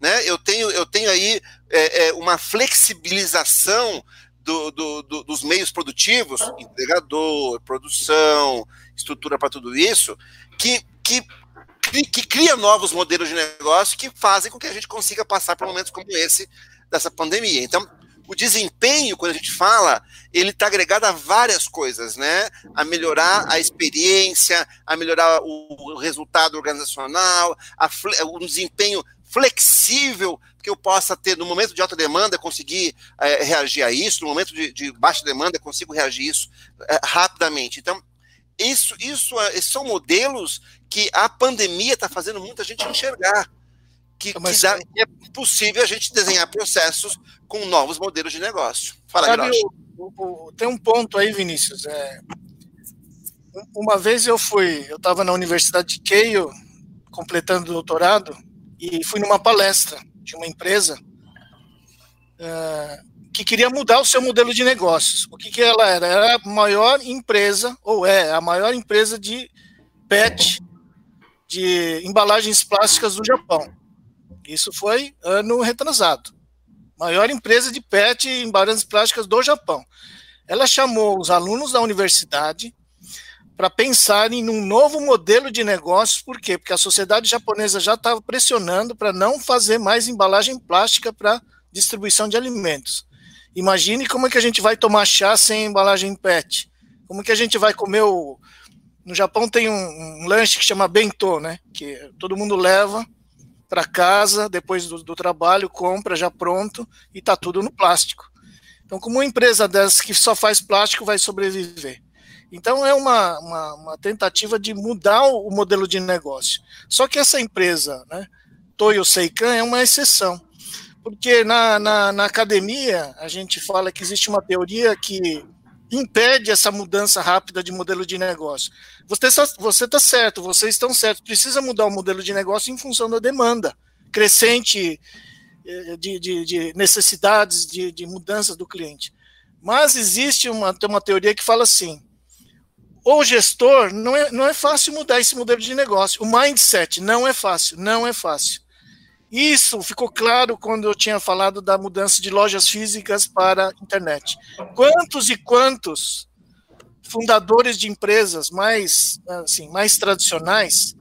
Né? Eu, tenho, eu tenho aí é, é uma flexibilização do, do, do, dos meios produtivos, entregador, produção, estrutura para tudo isso, que, que, que cria novos modelos de negócio que fazem com que a gente consiga passar por momentos como esse dessa pandemia. Então, o desempenho, quando a gente fala, ele está agregado a várias coisas, né? A melhorar a experiência, a melhorar o resultado organizacional, a, o desempenho flexível que eu possa ter no momento de alta demanda, conseguir é, reagir a isso, no momento de, de baixa demanda, consigo reagir a isso é, rapidamente. Então, isso, isso, é, esses são modelos que a pandemia está fazendo muita gente enxergar. Que, Mas, que, dá, é possível a gente desenhar processos com novos modelos de negócio. Fala, Sabe, o, o, Tem um ponto aí, Vinícius. É, uma vez eu fui, eu estava na Universidade de Keio, completando o doutorado, e fui numa palestra de uma empresa uh, que queria mudar o seu modelo de negócios. O que, que ela era? Era a maior empresa, ou é, a maior empresa de PET, de embalagens plásticas do Japão. Isso foi ano retrasado. Maior empresa de PET e embalagens plásticas do Japão. Ela chamou os alunos da universidade para pensar em um novo modelo de negócios, por quê? Porque a sociedade japonesa já estava pressionando para não fazer mais embalagem plástica para distribuição de alimentos. Imagine como é que a gente vai tomar chá sem embalagem PET. Como é que a gente vai comer o. No Japão tem um, um lanche que chama bentô, né? Que todo mundo leva para casa depois do, do, trabalho, compra já pronto e tá tudo no plástico. Então, como uma empresa dessas que só faz plástico vai sobreviver? Então é uma, uma, uma, tentativa de mudar o modelo de negócio. Só que essa empresa, né, Toyo Seikan, é uma exceção. Porque na, na, na academia a gente fala que existe uma teoria que impede essa mudança rápida de modelo de negócio. Você está você tá certo, vocês estão certos, precisa mudar o modelo de negócio em função da demanda crescente eh, de, de, de necessidades de, de mudanças do cliente. Mas existe uma, uma teoria que fala assim: o gestor, não é, não é fácil mudar esse modelo de negócio. O mindset não é fácil, não é fácil. Isso ficou claro quando eu tinha falado da mudança de lojas físicas para internet. Quantos e quantos fundadores de empresas mais, assim, mais tradicionais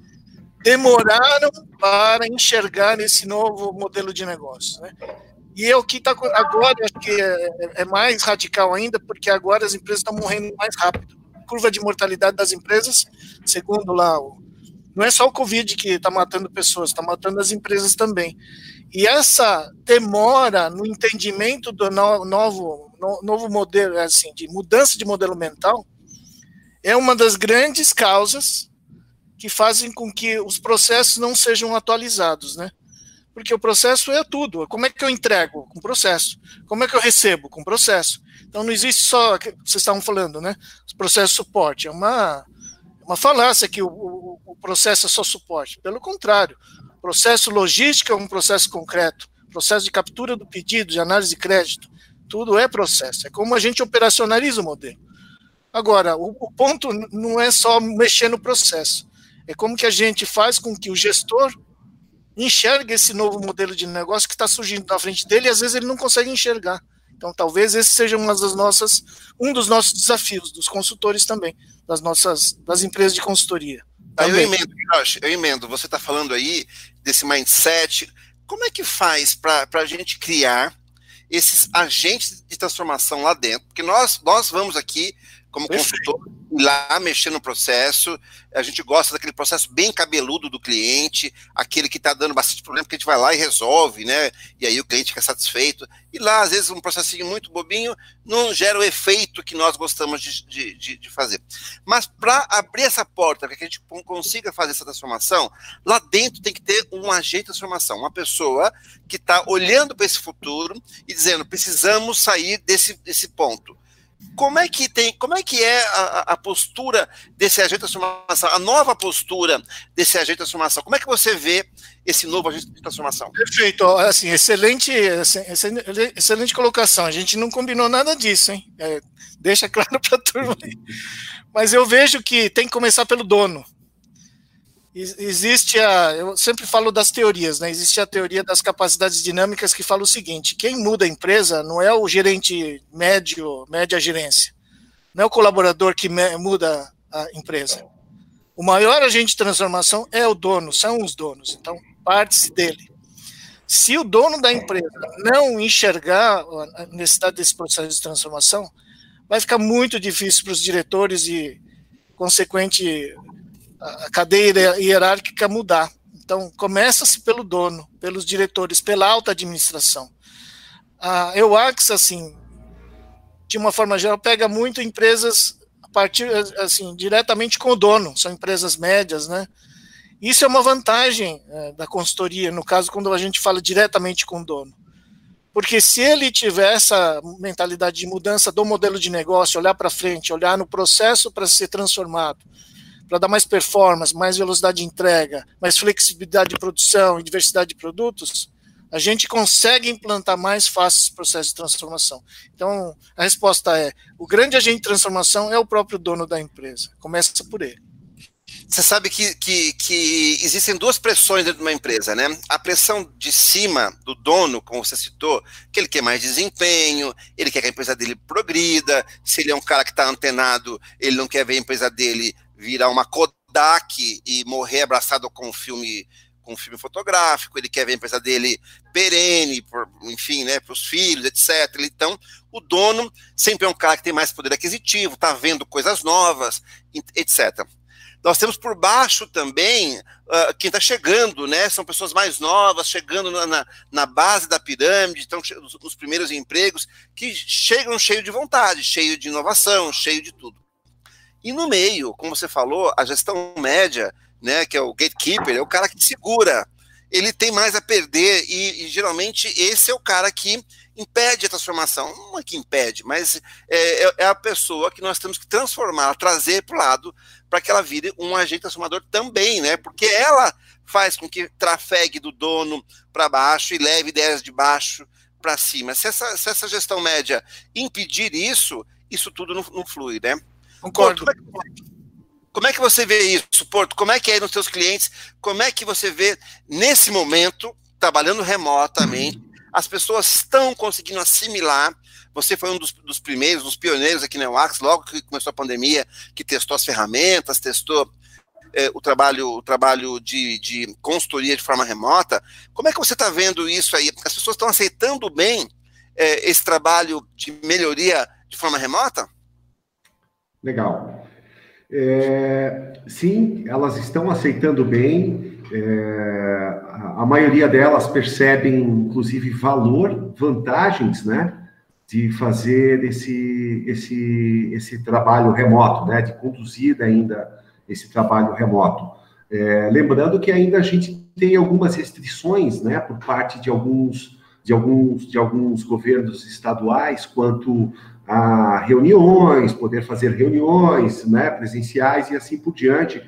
demoraram para enxergar esse novo modelo de negócio, né? E é o que está agora, acho que é, é mais radical ainda, porque agora as empresas estão morrendo mais rápido curva de mortalidade das empresas, segundo lá, não é só o Covid que está matando pessoas, está matando as empresas também. E essa demora no entendimento do novo, novo modelo, assim, de mudança de modelo mental, é uma das grandes causas que fazem com que os processos não sejam atualizados, né? Porque o processo é tudo. Como é que eu entrego? Com processo. Como é que eu recebo? Com processo. Então não existe só, vocês estavam falando, né? Processo de suporte. É uma, uma falácia que o, o, o processo é só suporte. Pelo contrário, processo logístico é um processo concreto. Processo de captura do pedido, de análise de crédito, tudo é processo. É como a gente operacionaliza o modelo. Agora, o, o ponto não é só mexer no processo. É como que a gente faz com que o gestor enxerga esse novo modelo de negócio que está surgindo na frente dele e às vezes ele não consegue enxergar. Então, talvez esse seja uma das nossas, um dos nossos desafios, dos consultores também, das nossas das empresas de consultoria. Aí eu emendo, Josh, eu emendo. Você está falando aí desse mindset. Como é que faz para a gente criar esses agentes de transformação lá dentro? Porque nós, nós vamos aqui, como Perfeito. consultor, lá mexer no processo. A gente gosta daquele processo bem cabeludo do cliente, aquele que está dando bastante problema, que a gente vai lá e resolve, né? E aí o cliente fica satisfeito. E lá, às vezes, um processinho muito bobinho não gera o efeito que nós gostamos de, de, de fazer. Mas para abrir essa porta, para que a gente consiga fazer essa transformação, lá dentro tem que ter um agente de transformação, uma pessoa que está olhando para esse futuro e dizendo: precisamos sair desse, desse ponto como é que tem, como é que é a, a, postura desse agente de transformação, a nova postura desse agente de transformação? Como é que você vê esse novo agente de transformação? Perfeito, assim, excelente, excelente, excelente colocação. A gente não combinou nada disso, hein? É, deixa claro para a turma. Aí. Mas eu vejo que tem que começar pelo dono existe a. Eu sempre falo das teorias, né? Existe a teoria das capacidades dinâmicas que fala o seguinte: quem muda a empresa não é o gerente médio, média gerência, não é o colaborador que muda a empresa. O maior agente de transformação é o dono, são os donos. Então, parte-se dele. Se o dono da empresa não enxergar a necessidade desse processo de transformação, vai ficar muito difícil para os diretores e consequente a cadeia hierárquica mudar. Então, começa-se pelo dono, pelos diretores, pela alta administração. A EUAX, assim, de uma forma geral, pega muito empresas a partir, assim, diretamente com o dono, são empresas médias, né? Isso é uma vantagem é, da consultoria, no caso, quando a gente fala diretamente com o dono. Porque se ele tiver essa mentalidade de mudança do modelo de negócio, olhar para frente, olhar no processo para ser transformado, para dar mais performance, mais velocidade de entrega, mais flexibilidade de produção e diversidade de produtos, a gente consegue implantar mais fácil esse processo de transformação. Então, a resposta é: o grande agente de transformação é o próprio dono da empresa. Começa por ele. Você sabe que, que, que, existem duas pressões dentro de uma empresa, né? A pressão de cima do dono, como você citou, que ele quer mais desempenho, ele quer que a empresa dele progrida, se ele é um cara que está antenado, ele não quer ver a empresa dele virar uma Kodak e morrer abraçado com um filme com um filme fotográfico, ele quer ver a empresa dele perene, por, enfim, né, para os filhos, etc. Então, o dono sempre é um cara que tem mais poder aquisitivo, está vendo coisas novas, etc. Nós temos por baixo também uh, quem está chegando, né? São pessoas mais novas, chegando na, na, na base da pirâmide, estão nos primeiros empregos, que chegam cheio de vontade, cheio de inovação, cheio de tudo. E no meio, como você falou, a gestão média, né, que é o gatekeeper, é o cara que te segura. Ele tem mais a perder e, e geralmente esse é o cara que impede a transformação. Não é que impede, mas é, é, é a pessoa que nós temos que transformar, trazer para o lado, para que ela vire um agente transformador também, né? Porque ela faz com que trafegue do dono para baixo e leve ideias de baixo para cima. Se essa, se essa gestão média impedir isso, isso tudo não, não flui, né? Concordo. Porto, como, é que, como é que você vê isso, Porto? Como é que é nos seus clientes? Como é que você vê nesse momento, trabalhando remotamente, as pessoas estão conseguindo assimilar você foi um dos, dos, primeiros, dos pioneiros aqui na UAX, logo que começou a pandemia, que testou as ferramentas, testou é, o trabalho, o trabalho de, de consultoria de forma remota. Como é que você está vendo isso aí? As pessoas estão aceitando bem é, esse trabalho de melhoria de forma remota? Legal. É, sim, elas estão aceitando bem. É, a maioria delas percebem, inclusive, valor, vantagens, né, de fazer esse, esse, esse trabalho remoto, né, de conduzir ainda esse trabalho remoto. É, lembrando que ainda a gente tem algumas restrições, né, por parte de alguns de alguns de alguns governos estaduais quanto a reuniões, poder fazer reuniões né, presenciais e assim por diante.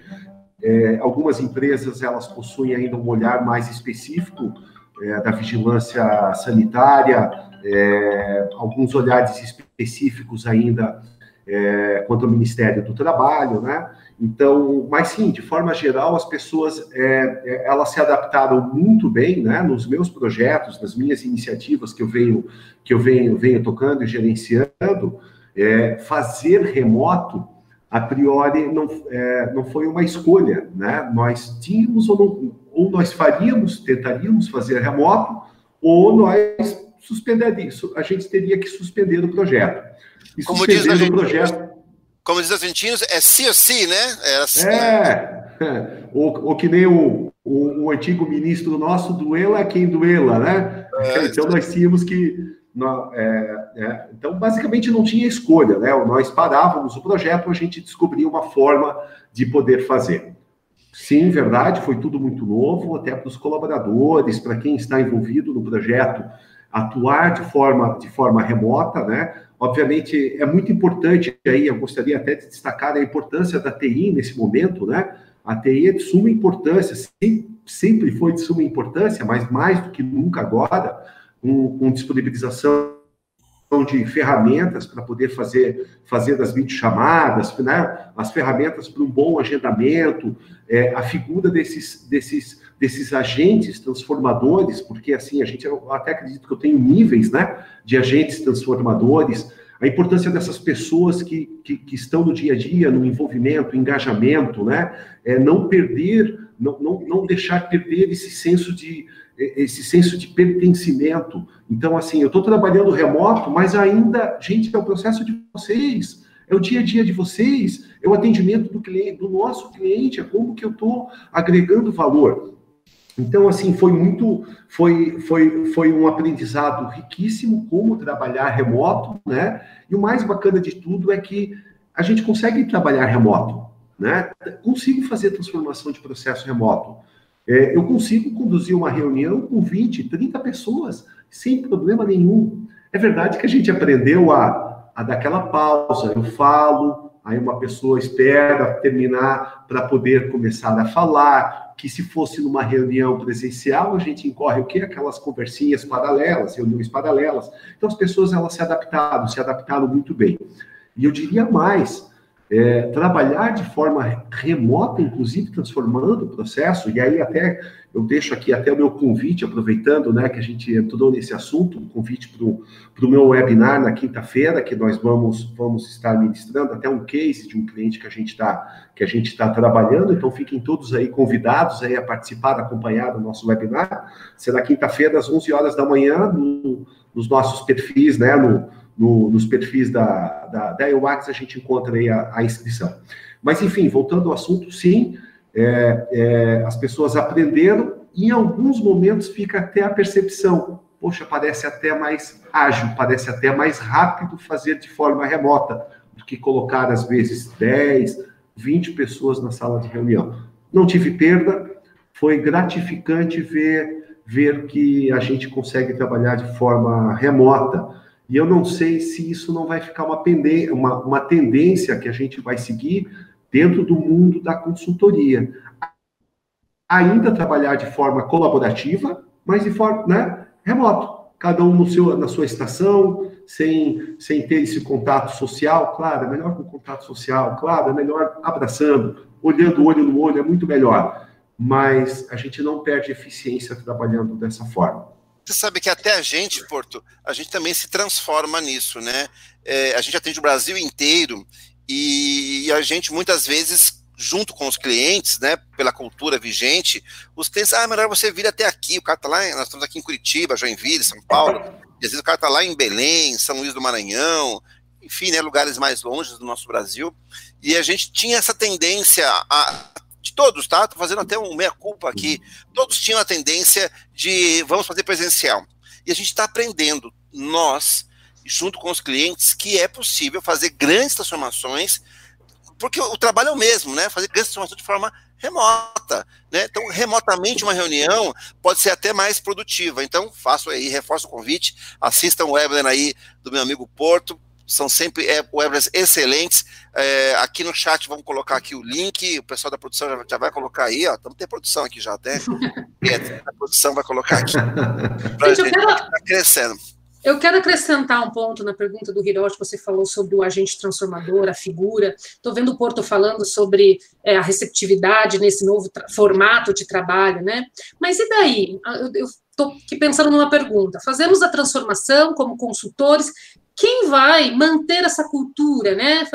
É, algumas empresas elas possuem ainda um olhar mais específico é, da vigilância sanitária, é, alguns olhares específicos ainda é, quanto ao Ministério do Trabalho, né? Então, mas sim, de forma geral, as pessoas é, é, elas se adaptaram muito bem, né? Nos meus projetos, nas minhas iniciativas que eu venho que eu venho, venho tocando e gerenciando, é, fazer remoto a priori não, é, não foi uma escolha, né? Nós tínhamos ou, não, ou nós faríamos, tentaríamos fazer remoto, ou nós suspenderíamos, a gente teria que suspender o projeto. E como diz o projeto. Como diz os argentinos, é sim ou sim, né? É, assim. é. Ou, ou que nem o, o, o, antigo ministro nosso, duela quem duela, né? É, então nós tínhamos que é, é, então, basicamente, não tinha escolha, né? Nós parávamos o projeto, a gente descobria uma forma de poder fazer. Sim, verdade, foi tudo muito novo, até para os colaboradores, para quem está envolvido no projeto, atuar de forma, de forma remota, né? Obviamente, é muito importante, aí eu gostaria até de destacar a importância da TI nesse momento, né? A TI é de suma importância, sempre foi de suma importância, mas mais do que nunca agora, com, com disponibilização de ferramentas para poder fazer, fazer as videochamadas, né? as ferramentas para um bom agendamento, é, a figura desses, desses, desses agentes transformadores, porque assim, a gente, até acredito que eu tenho níveis né, de agentes transformadores, a importância dessas pessoas que, que, que estão no dia a dia, no envolvimento, engajamento, né? É, não perder, não, não, não deixar perder esse senso de, esse senso de pertencimento. Então, assim, eu estou trabalhando remoto, mas ainda, gente, é o processo de vocês, é o dia a dia de vocês, é o atendimento do cliente, do nosso cliente, é como que eu estou agregando valor. Então, assim, foi muito, foi, foi, foi um aprendizado riquíssimo como trabalhar remoto, né? E o mais bacana de tudo é que a gente consegue trabalhar remoto, né? Consigo fazer transformação de processo remoto. É, eu consigo conduzir uma reunião com 20, 30 pessoas, sem problema nenhum. É verdade que a gente aprendeu a, a dar aquela pausa, eu falo, aí uma pessoa espera terminar para poder começar a falar, que se fosse numa reunião presencial, a gente incorre o quê? Aquelas conversinhas paralelas, reuniões paralelas. Então, as pessoas, elas se adaptaram, se adaptaram muito bem. E eu diria mais, é, trabalhar de forma remota, inclusive transformando o processo, e aí até eu deixo aqui até o meu convite, aproveitando né, que a gente entrou nesse assunto, um convite para o meu webinar na quinta-feira, que nós vamos, vamos estar ministrando até um case de um cliente que a gente está que a gente está trabalhando, então fiquem todos aí convidados aí a participar, acompanhar do nosso webinar. Será quinta-feira, às 11 horas da manhã, no, nos nossos perfis, né, no, no, nos perfis da, da, da EUAX a gente encontra aí a, a, inscrição. Mas, enfim, voltando ao assunto, sim, é, é, as pessoas aprenderam e em alguns momentos fica até a percepção, poxa, parece até mais ágil, parece até mais rápido fazer de forma remota do que colocar, às vezes, 10, 20 pessoas na sala de reunião. Não tive perda, foi gratificante ver, ver que a gente consegue trabalhar de forma remota e eu não sei se isso não vai ficar uma, pende uma, uma tendência que a gente vai seguir dentro do mundo da consultoria. Ainda trabalhar de forma colaborativa, mas de forma né, remoto. Cada um no seu, na sua estação, sem, sem ter esse contato social. Claro, é melhor com contato social, claro, é melhor abraçando, olhando olho no olho, é muito melhor. Mas a gente não perde eficiência trabalhando dessa forma. Você sabe que até a gente, Porto, a gente também se transforma nisso, né? É, a gente atende o Brasil inteiro e, a gente muitas vezes, junto com os clientes, né, pela cultura vigente, os clientes, ah, é melhor você vir até aqui, o cara tá lá, nós estamos aqui em Curitiba, Joinville, São Paulo, e às vezes o cara tá lá em Belém, São Luís do Maranhão, enfim, né, lugares mais longe do nosso Brasil, e a gente tinha essa tendência a de todos, tá? Tô fazendo até um meia-culpa aqui. Todos tinham a tendência de vamos fazer presencial. E a gente está aprendendo, nós, junto com os clientes, que é possível fazer grandes transformações, porque o trabalho é o mesmo, né? Fazer grandes transformações de forma remota, né? Então, remotamente uma reunião pode ser até mais produtiva. Então, faço aí, reforço o convite, assistam o webinar aí do meu amigo Porto, são sempre é, webinars excelentes. É, aqui no chat vamos colocar aqui o link, o pessoal da produção já, já vai colocar aí, ó. Estamos ter produção aqui já até. a produção vai colocar aqui. Pra gente, gente quero... tá crescendo. Eu quero acrescentar um ponto na pergunta do Hiroshi, você falou sobre o agente transformador, a figura. Estou vendo o Porto falando sobre é, a receptividade nesse novo formato de trabalho, né? Mas e daí? Eu estou aqui pensando numa pergunta. Fazemos a transformação como consultores, quem vai manter essa cultura né,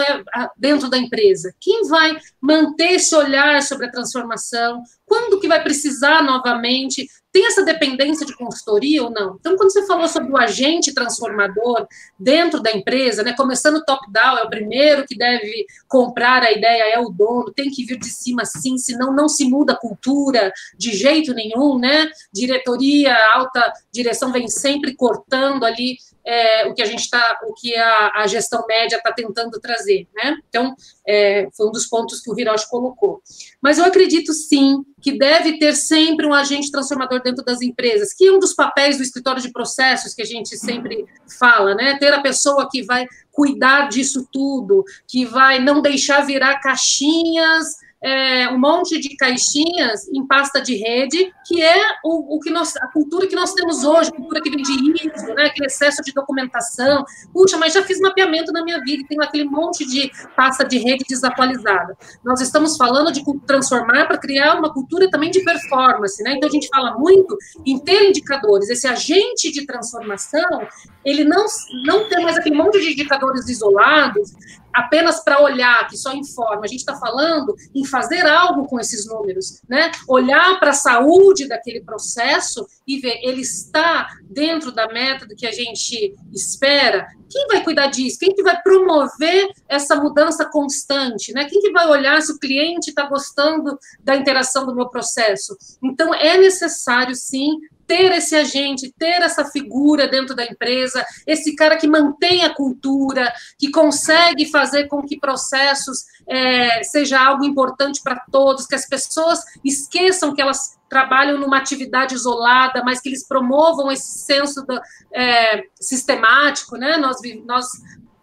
dentro da empresa? Quem vai manter esse olhar sobre a transformação? Quando que vai precisar novamente tem essa dependência de consultoria ou não? Então, quando você falou sobre o agente transformador dentro da empresa, né, começando top-down, é o primeiro que deve comprar a ideia, é o dono, tem que vir de cima sim, senão não se muda a cultura de jeito nenhum, né? Diretoria, alta direção vem sempre cortando ali é, o que a gente está, o que a, a gestão média está tentando trazer, né? Então, é, foi um dos pontos que o Hiroshi colocou. Mas eu acredito sim que deve ter sempre um agente transformador dentro das empresas, que é um dos papéis do escritório de processos que a gente sempre fala, né? Ter a pessoa que vai cuidar disso tudo, que vai não deixar virar caixinhas é, um monte de caixinhas em pasta de rede, que é o, o, que nós, a cultura que nós temos hoje, a cultura que vem de ISO, né, aquele excesso de documentação. Puxa, mas já fiz mapeamento na minha vida tenho aquele monte de pasta de rede desatualizada. Nós estamos falando de transformar para criar uma cultura também de performance, né? Então a gente fala muito em ter indicadores. Esse agente de transformação, ele não, não tem mais aquele monte de indicadores isolados, apenas para olhar, que só informa. A gente está falando em fazer algo com esses números, né? Olhar para a saúde daquele processo e ver ele está dentro da meta do que a gente espera. Quem vai cuidar disso? Quem que vai promover essa mudança constante, né? Quem que vai olhar se o cliente está gostando da interação do meu processo? Então é necessário sim ter esse agente, ter essa figura dentro da empresa, esse cara que mantém a cultura, que consegue fazer com que processos é, seja algo importante para todos, que as pessoas esqueçam que elas trabalham numa atividade isolada, mas que eles promovam esse senso do, é, sistemático, né? Nós, nós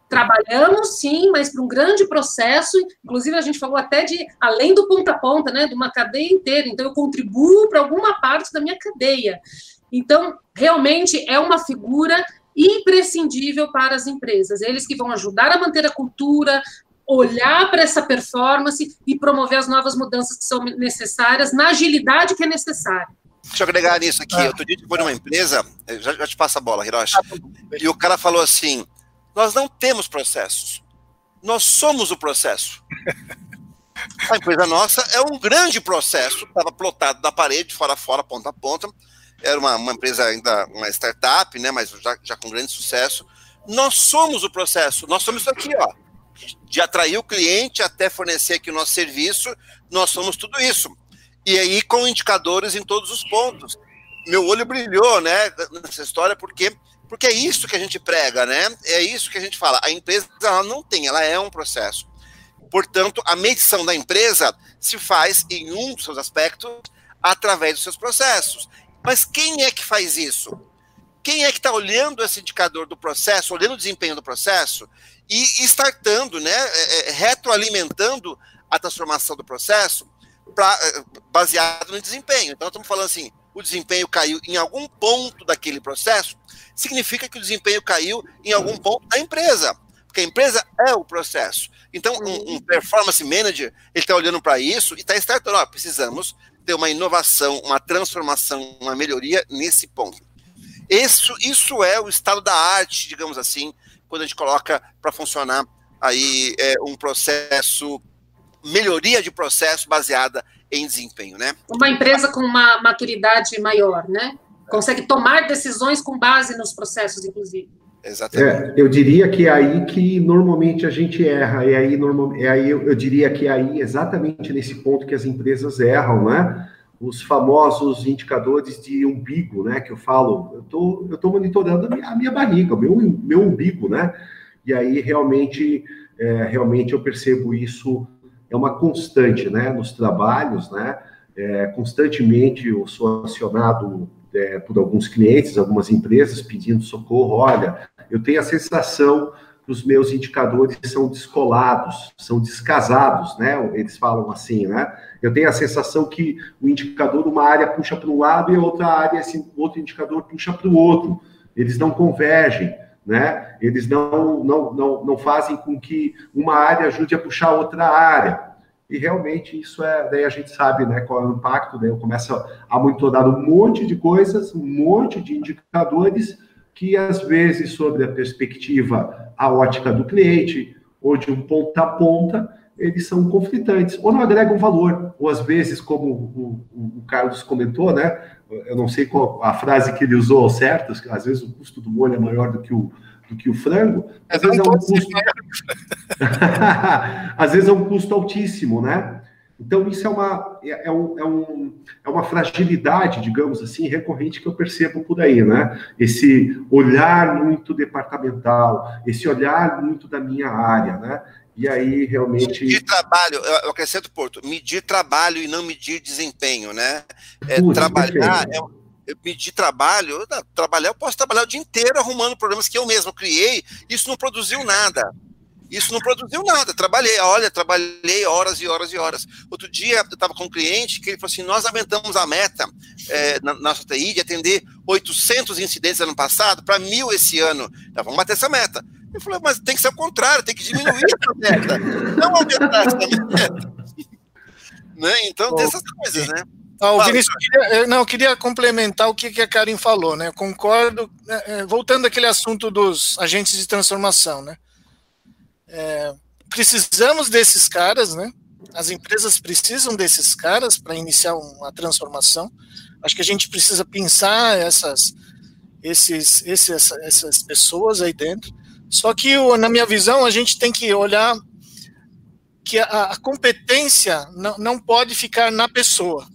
trabalhamos sim, mas para um grande processo, inclusive a gente falou até de além do ponta a ponta, né, de uma cadeia inteira. Então eu contribuo para alguma parte da minha cadeia. Então, realmente é uma figura imprescindível para as empresas. Eles que vão ajudar a manter a cultura, olhar para essa performance e promover as novas mudanças que são necessárias na agilidade que é necessária. Deixa eu agregar nisso aqui. Ah. Outro dia eu fui numa empresa, já, já te passa a bola, Hiroshi, ah, e o cara falou assim: nós não temos processos. Nós somos o processo. A empresa nossa é um grande processo, estava plotado da parede, fora a fora, ponta a ponta. Era uma, uma empresa ainda, uma startup, né, mas já, já com grande sucesso. Nós somos o processo, nós somos isso aqui, ó. De atrair o cliente até fornecer aqui o nosso serviço, nós somos tudo isso. E aí com indicadores em todos os pontos. Meu olho brilhou, né, nessa história, porque porque é isso que a gente prega, né? É isso que a gente fala. A empresa ela não tem, ela é um processo. Portanto, a medição da empresa se faz em um dos seus aspectos através dos seus processos. Mas quem é que faz isso? Quem é que está olhando esse indicador do processo, olhando o desempenho do processo e startando, né, é, é, retroalimentando a transformação do processo pra, é, baseado no desempenho? Então, estamos falando assim, o desempenho caiu em algum ponto daquele processo, significa que o desempenho caiu em algum ponto da empresa, porque a empresa é o processo. Então, um, um performance manager, ele está olhando para isso e está startando, ó, precisamos ter uma inovação, uma transformação, uma melhoria nesse ponto. Isso, isso é o estado da arte, digamos assim, quando a gente coloca para funcionar aí é, um processo, melhoria de processo baseada em desempenho, né? Uma empresa com uma maturidade maior, né? Consegue tomar decisões com base nos processos, inclusive. Exatamente. É, eu diria que é aí que normalmente a gente erra, e aí, normal, é aí eu, eu, diria que é aí exatamente nesse ponto que as empresas erram, né? Os famosos indicadores de umbigo, né? Que eu falo, eu tô, eu tô monitorando a minha, a minha barriga, o meu, meu umbigo, né? E aí realmente, é, realmente eu percebo isso é uma constante, né? Nos trabalhos, né? É, constantemente eu sou acionado é, por alguns clientes, algumas empresas pedindo socorro. Olha, eu tenho a sensação que os meus indicadores são descolados, são descasados, né? Eles falam assim, né? Eu tenho a sensação que o indicador, uma área puxa para um lado e outra área, outro indicador puxa para o outro. eles não convergem, né? Eles não, não, não, não fazem com que uma área ajude a puxar outra área. E realmente isso é, daí a gente sabe, né, qual é o impacto, daí eu começo a monitorar um monte de coisas, um monte de indicadores que às vezes sobre a perspectiva, a ótica do cliente, ou de um ponta a ponta, eles são conflitantes, ou não agregam valor, ou às vezes, como o, o, o Carlos comentou, né, eu não sei qual a frase que ele usou certo, às vezes o custo do molho é maior do que o, do que o frango, às vezes, é um custo... às vezes é um custo altíssimo, né? Então, isso é uma, é, é, um, é, um, é uma fragilidade, digamos assim, recorrente que eu percebo por aí, né? Esse olhar muito departamental, esse olhar muito da minha área, né? E aí, realmente. Medir trabalho, eu acrescento, Porto, medir trabalho e não medir desempenho, né? É, trabalhar, é, medir trabalho, trabalhar, eu posso trabalhar o dia inteiro arrumando problemas que eu mesmo criei, isso não produziu nada. Isso não produziu nada. Trabalhei, olha, trabalhei horas e horas e horas. Outro dia eu estava com um cliente que ele falou assim: nós aumentamos a meta é, na nossa TI de atender 800 incidentes ano passado para mil esse ano. Então, vamos bater essa meta. Eu falei, mas tem que ser o contrário, tem que diminuir essa meta, não aumentar essa meta. né? Então, tem essas coisas, né? Ah, o Vinícius, queria, não, eu queria complementar o que, que a Karen falou, né? concordo, é, voltando àquele assunto dos agentes de transformação, né? É, precisamos desses caras, né? As empresas precisam desses caras para iniciar uma transformação. Acho que a gente precisa pensar essas, esses, esses, essas pessoas aí dentro. Só que, na minha visão, a gente tem que olhar que a, competência não, não pode ficar na pessoa.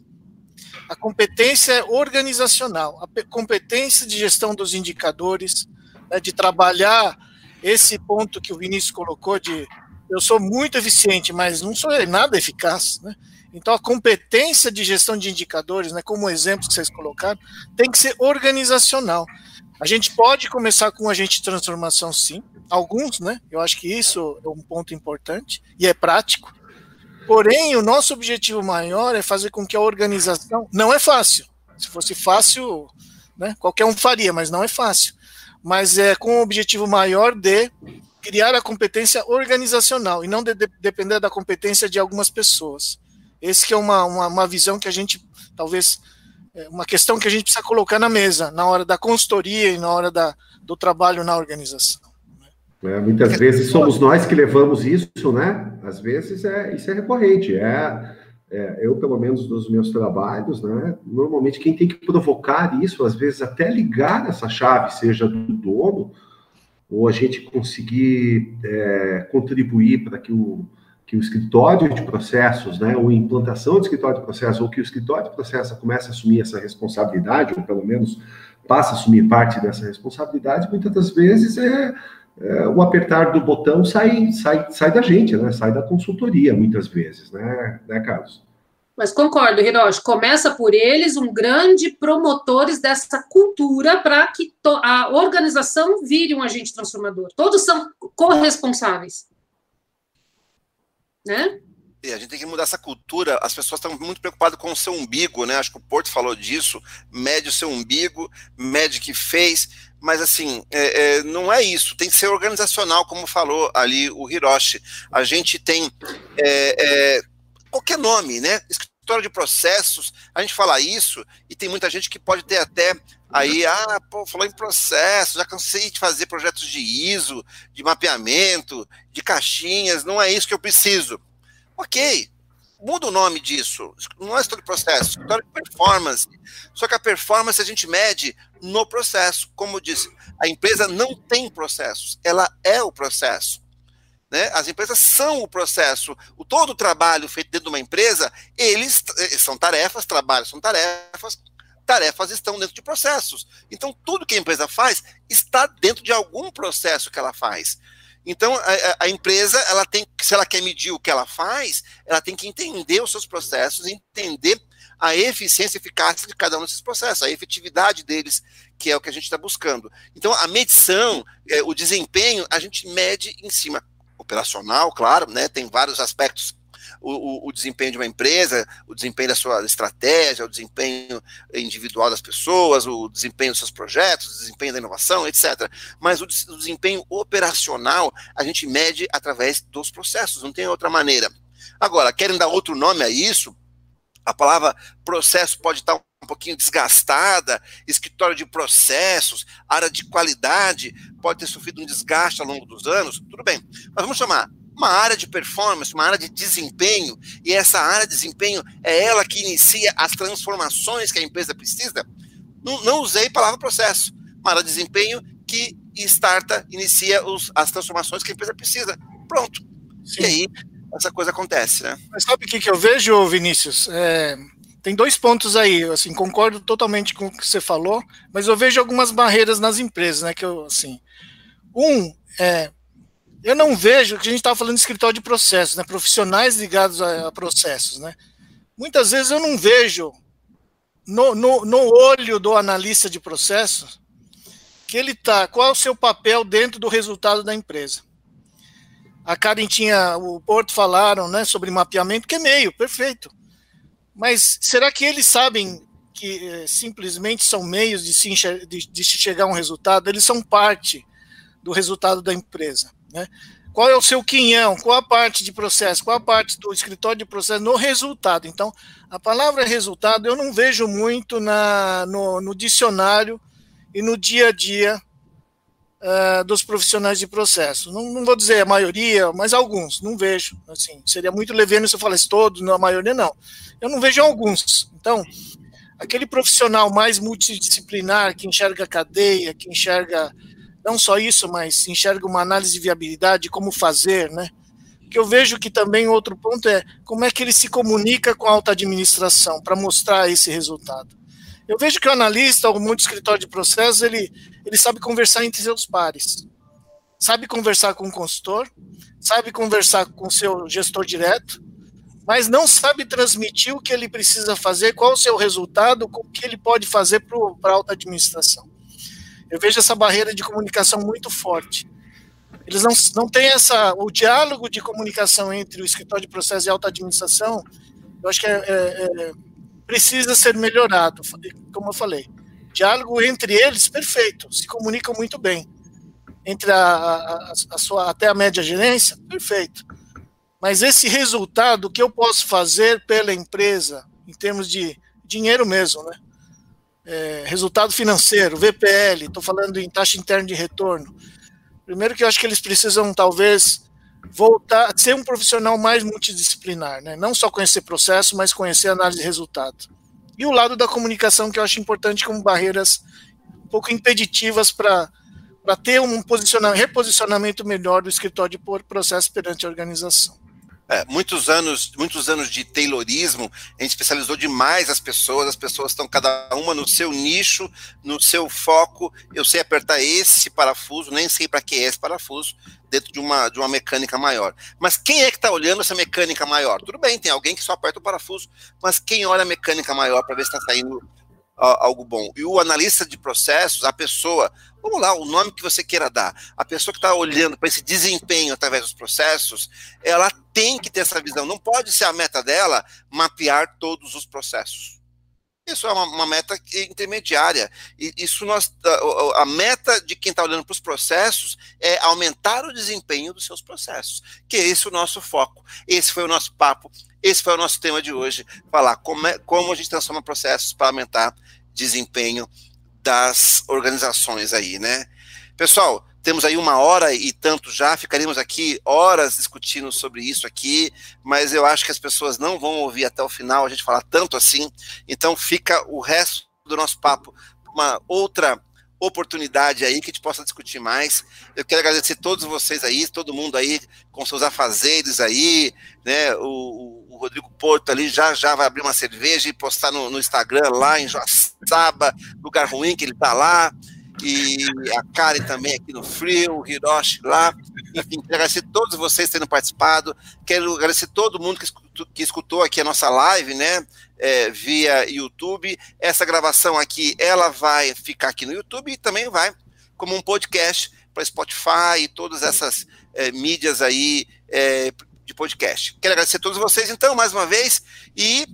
A competência é organizacional, a competência de gestão dos indicadores, né, de trabalhar esse ponto que o Vinícius colocou de eu sou muito eficiente, mas não sou nada eficaz, né? Então a competência de gestão de indicadores, né, como exemplo que vocês colocaram, tem que ser organizacional. A gente pode começar com um agente de transformação, sim. Alguns, né? Eu acho que isso é um ponto importante e é prático. Porém, o nosso objetivo maior é fazer com que a organização. Não é fácil. Se fosse fácil, né, qualquer um faria, mas não é fácil mas é com o objetivo maior de criar a competência organizacional e não de, de, depender da competência de algumas pessoas. Esse que é uma, uma, uma, visão que a gente, talvez, é uma questão que a gente precisa colocar na mesa, na hora da consultoria e na hora da, do trabalho na organização. É, muitas vezes somos nós que levamos isso, né? Às vezes é, isso é recorrente, é é, eu, pelo menos nos meus trabalhos, né, normalmente quem tem que provocar isso, às vezes até ligar essa chave, seja do dono, ou a gente conseguir é, contribuir para que o, que o escritório de processos, né, ou implantação de escritório de processos, ou que o escritório de processos comece a assumir essa responsabilidade, ou pelo menos passe a assumir parte dessa responsabilidade, muitas das vezes é, é, o apertar do botão sai, sai, sai da gente, né? Sai da consultoria, muitas vezes, né, né Carlos? Mas concordo, Hiroshi, começa por eles, um grande promotores dessa cultura para que a organização vire um agente transformador. Todos são corresponsáveis. Né? E a gente tem que mudar essa cultura. As pessoas estão muito preocupadas com o seu umbigo, né? Acho que o Porto falou disso. Mede o seu umbigo, mede o que fez. Mas, assim, é, é, não é isso. Tem que ser organizacional, como falou ali o Hiroshi. A gente tem é, é qualquer nome, né? Escritório de processos. A gente fala isso e tem muita gente que pode ter até aí, ah, pô, falou em processo, já cansei de fazer projetos de ISO, de mapeamento, de caixinhas. Não é isso que eu preciso Ok, muda o nome disso. Não é história de processo, é história de performance. Só que a performance a gente mede no processo. Como eu disse, a empresa não tem processos, ela é o processo. Né? As empresas são o processo. O todo o trabalho feito dentro de uma empresa, eles eh, são tarefas, trabalhos são tarefas, tarefas estão dentro de processos. Então, tudo que a empresa faz está dentro de algum processo que ela faz. Então, a, a, empresa, ela tem, se ela quer medir o que ela faz, ela tem que entender os seus processos, entender a eficiência e eficácia de cada um desses processos, a efetividade deles, que é o que a gente está buscando. Então, a medição, é, o desempenho, a gente mede em cima operacional, claro, né? Tem vários aspectos o, o, desempenho de uma empresa, o desempenho da sua estratégia, o desempenho individual das pessoas, o desempenho dos seus projetos, o desempenho da inovação, etc. Mas o, o desempenho operacional a gente mede através dos processos, não tem outra maneira. Agora, querem dar outro nome a isso? A palavra processo pode estar um pouquinho desgastada, escritório de processos, área de qualidade, pode ter sofrido um desgaste ao longo dos anos, tudo bem. Mas vamos chamar uma área de performance, uma área de desempenho, e essa área de desempenho é ela que inicia as transformações que a empresa precisa? Não, não usei a palavra processo. Uma área de desempenho que starta, inicia os, as transformações que a empresa precisa. Pronto. Sim. E aí, essa coisa acontece, né? Mas sabe o que, que eu vejo, Vinícius? É, tem dois pontos aí, assim, concordo totalmente com o que você falou, mas eu vejo algumas barreiras nas empresas, né, que eu, assim, um, é, eu não vejo, que a gente estava falando de escritório de processos, né, profissionais ligados a, a, processos, né, muitas vezes eu não vejo no, no, no olho do analista de processos que ele tá, qual é o seu papel dentro do resultado da empresa. A Karen tinha, o Porto falaram, né, sobre mapeamento, que é meio, perfeito. Mas será que eles sabem que é, simplesmente são meios de se, de, de se chegar a um resultado? Eles são parte do resultado da empresa. Né? Qual é o seu quinhão? Qual a parte de processo? Qual a parte do escritório de processo no resultado? Então, a palavra resultado eu não vejo muito na, no, no dicionário e no dia a dia uh, dos profissionais de processo. Não, não, vou dizer a maioria, mas alguns, não vejo. Assim, seria muito leveno se eu falasse todos, a maioria não eu não vejo alguns. Então, aquele profissional mais multidisciplinar que enxerga cadeia, que enxerga não só isso, mas enxerga uma análise de viabilidade, como fazer, né? Que eu vejo que também outro ponto é como é que ele se comunica com a alta administração para mostrar esse resultado. Eu vejo que o analista, ou muito escritório de processos, ele, ele sabe conversar entre seus pares. Sabe conversar com o consultor, sabe conversar com o seu gestor direto, mas não sabe transmitir o que ele precisa fazer, qual o seu resultado, o que ele pode fazer para a alta administração. Eu vejo essa barreira de comunicação muito forte. Eles não, não têm essa, o diálogo de comunicação entre o escritório de processo e a alta administração, eu acho que é, é, é, precisa ser melhorado, como eu falei. Diálogo entre eles, perfeito, se comunicam muito bem. Entre a, a, a sua, até a média gerência, perfeito mas esse resultado que eu posso fazer pela empresa, em termos de dinheiro mesmo, né? É, resultado financeiro, VPL, estou falando em taxa interna de retorno. Primeiro que eu acho que eles precisam, talvez, voltar a ser um profissional mais multidisciplinar, né? Não só conhecer processo, mas conhecer análise de resultado. E o lado da comunicação, que eu acho importante como barreiras um pouco impeditivas para ter um posicionamento, reposicionamento melhor do escritório de processo perante a organização. É, muitos anos, muitos anos de Taylorismo, a gente especializou demais as pessoas, as pessoas estão cada uma no seu nicho, no seu foco. Eu sei apertar esse parafuso, nem sei para que é esse parafuso, dentro de uma, de uma mecânica maior. Mas quem é que está olhando essa mecânica maior? Tudo bem, tem alguém que só aperta o parafuso, mas quem olha a mecânica maior para ver se está saindo algo bom. E o analista de processos, a pessoa, vamos lá, o nome que você queira dar, a pessoa que está olhando para esse desempenho através dos processos, ela tem que ter essa visão. Não pode ser a meta dela mapear todos os processos. Isso é uma, uma meta intermediária. E isso nós, a, a meta de quem está olhando para os processos é aumentar o desempenho dos seus processos. Que é esse o nosso foco. Esse foi o nosso papo. Esse foi o nosso tema de hoje. Falar como, é, como a gente transforma processos para aumentar desempenho das organizações aí, né? Pessoal, temos aí uma hora e tanto já, ficaríamos aqui horas discutindo sobre isso aqui, mas eu acho que as pessoas não vão ouvir até o final a gente falar tanto assim, então fica o resto do nosso papo uma outra oportunidade aí que a gente possa discutir mais. Eu quero agradecer todos vocês aí, todo mundo aí com seus afazeres aí, né? O, o Rodrigo Porto ali já já vai abrir uma cerveja e postar no, no Instagram lá em Joaçaba, lugar ruim que ele tá lá e a Karen também aqui no Frio, o Hiroshi lá. Enfim, quero agradecer a todos vocês terem participado. Quero agradecer todo mundo que escutou, que escutou aqui a nossa live, né? É, via YouTube. Essa gravação aqui, ela vai ficar aqui no YouTube e também vai como um podcast para Spotify e todas essas é, mídias aí, é, de podcast. Quero agradecer a todos vocês, então, mais uma vez, e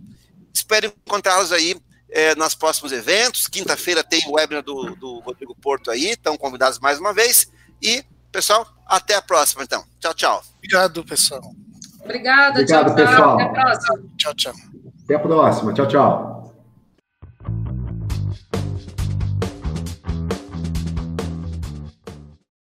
espero encontrá-los aí é, nos próximos eventos. Quinta-feira tem o webinar do, do Rodrigo Porto aí, estão convidados mais uma vez. E, pessoal, até a próxima, então. Tchau, tchau. Obrigado, pessoal. Obrigada, Obrigado, tchau, pessoal. Até a próxima. Tchau, tchau. Até a próxima. Tchau, tchau.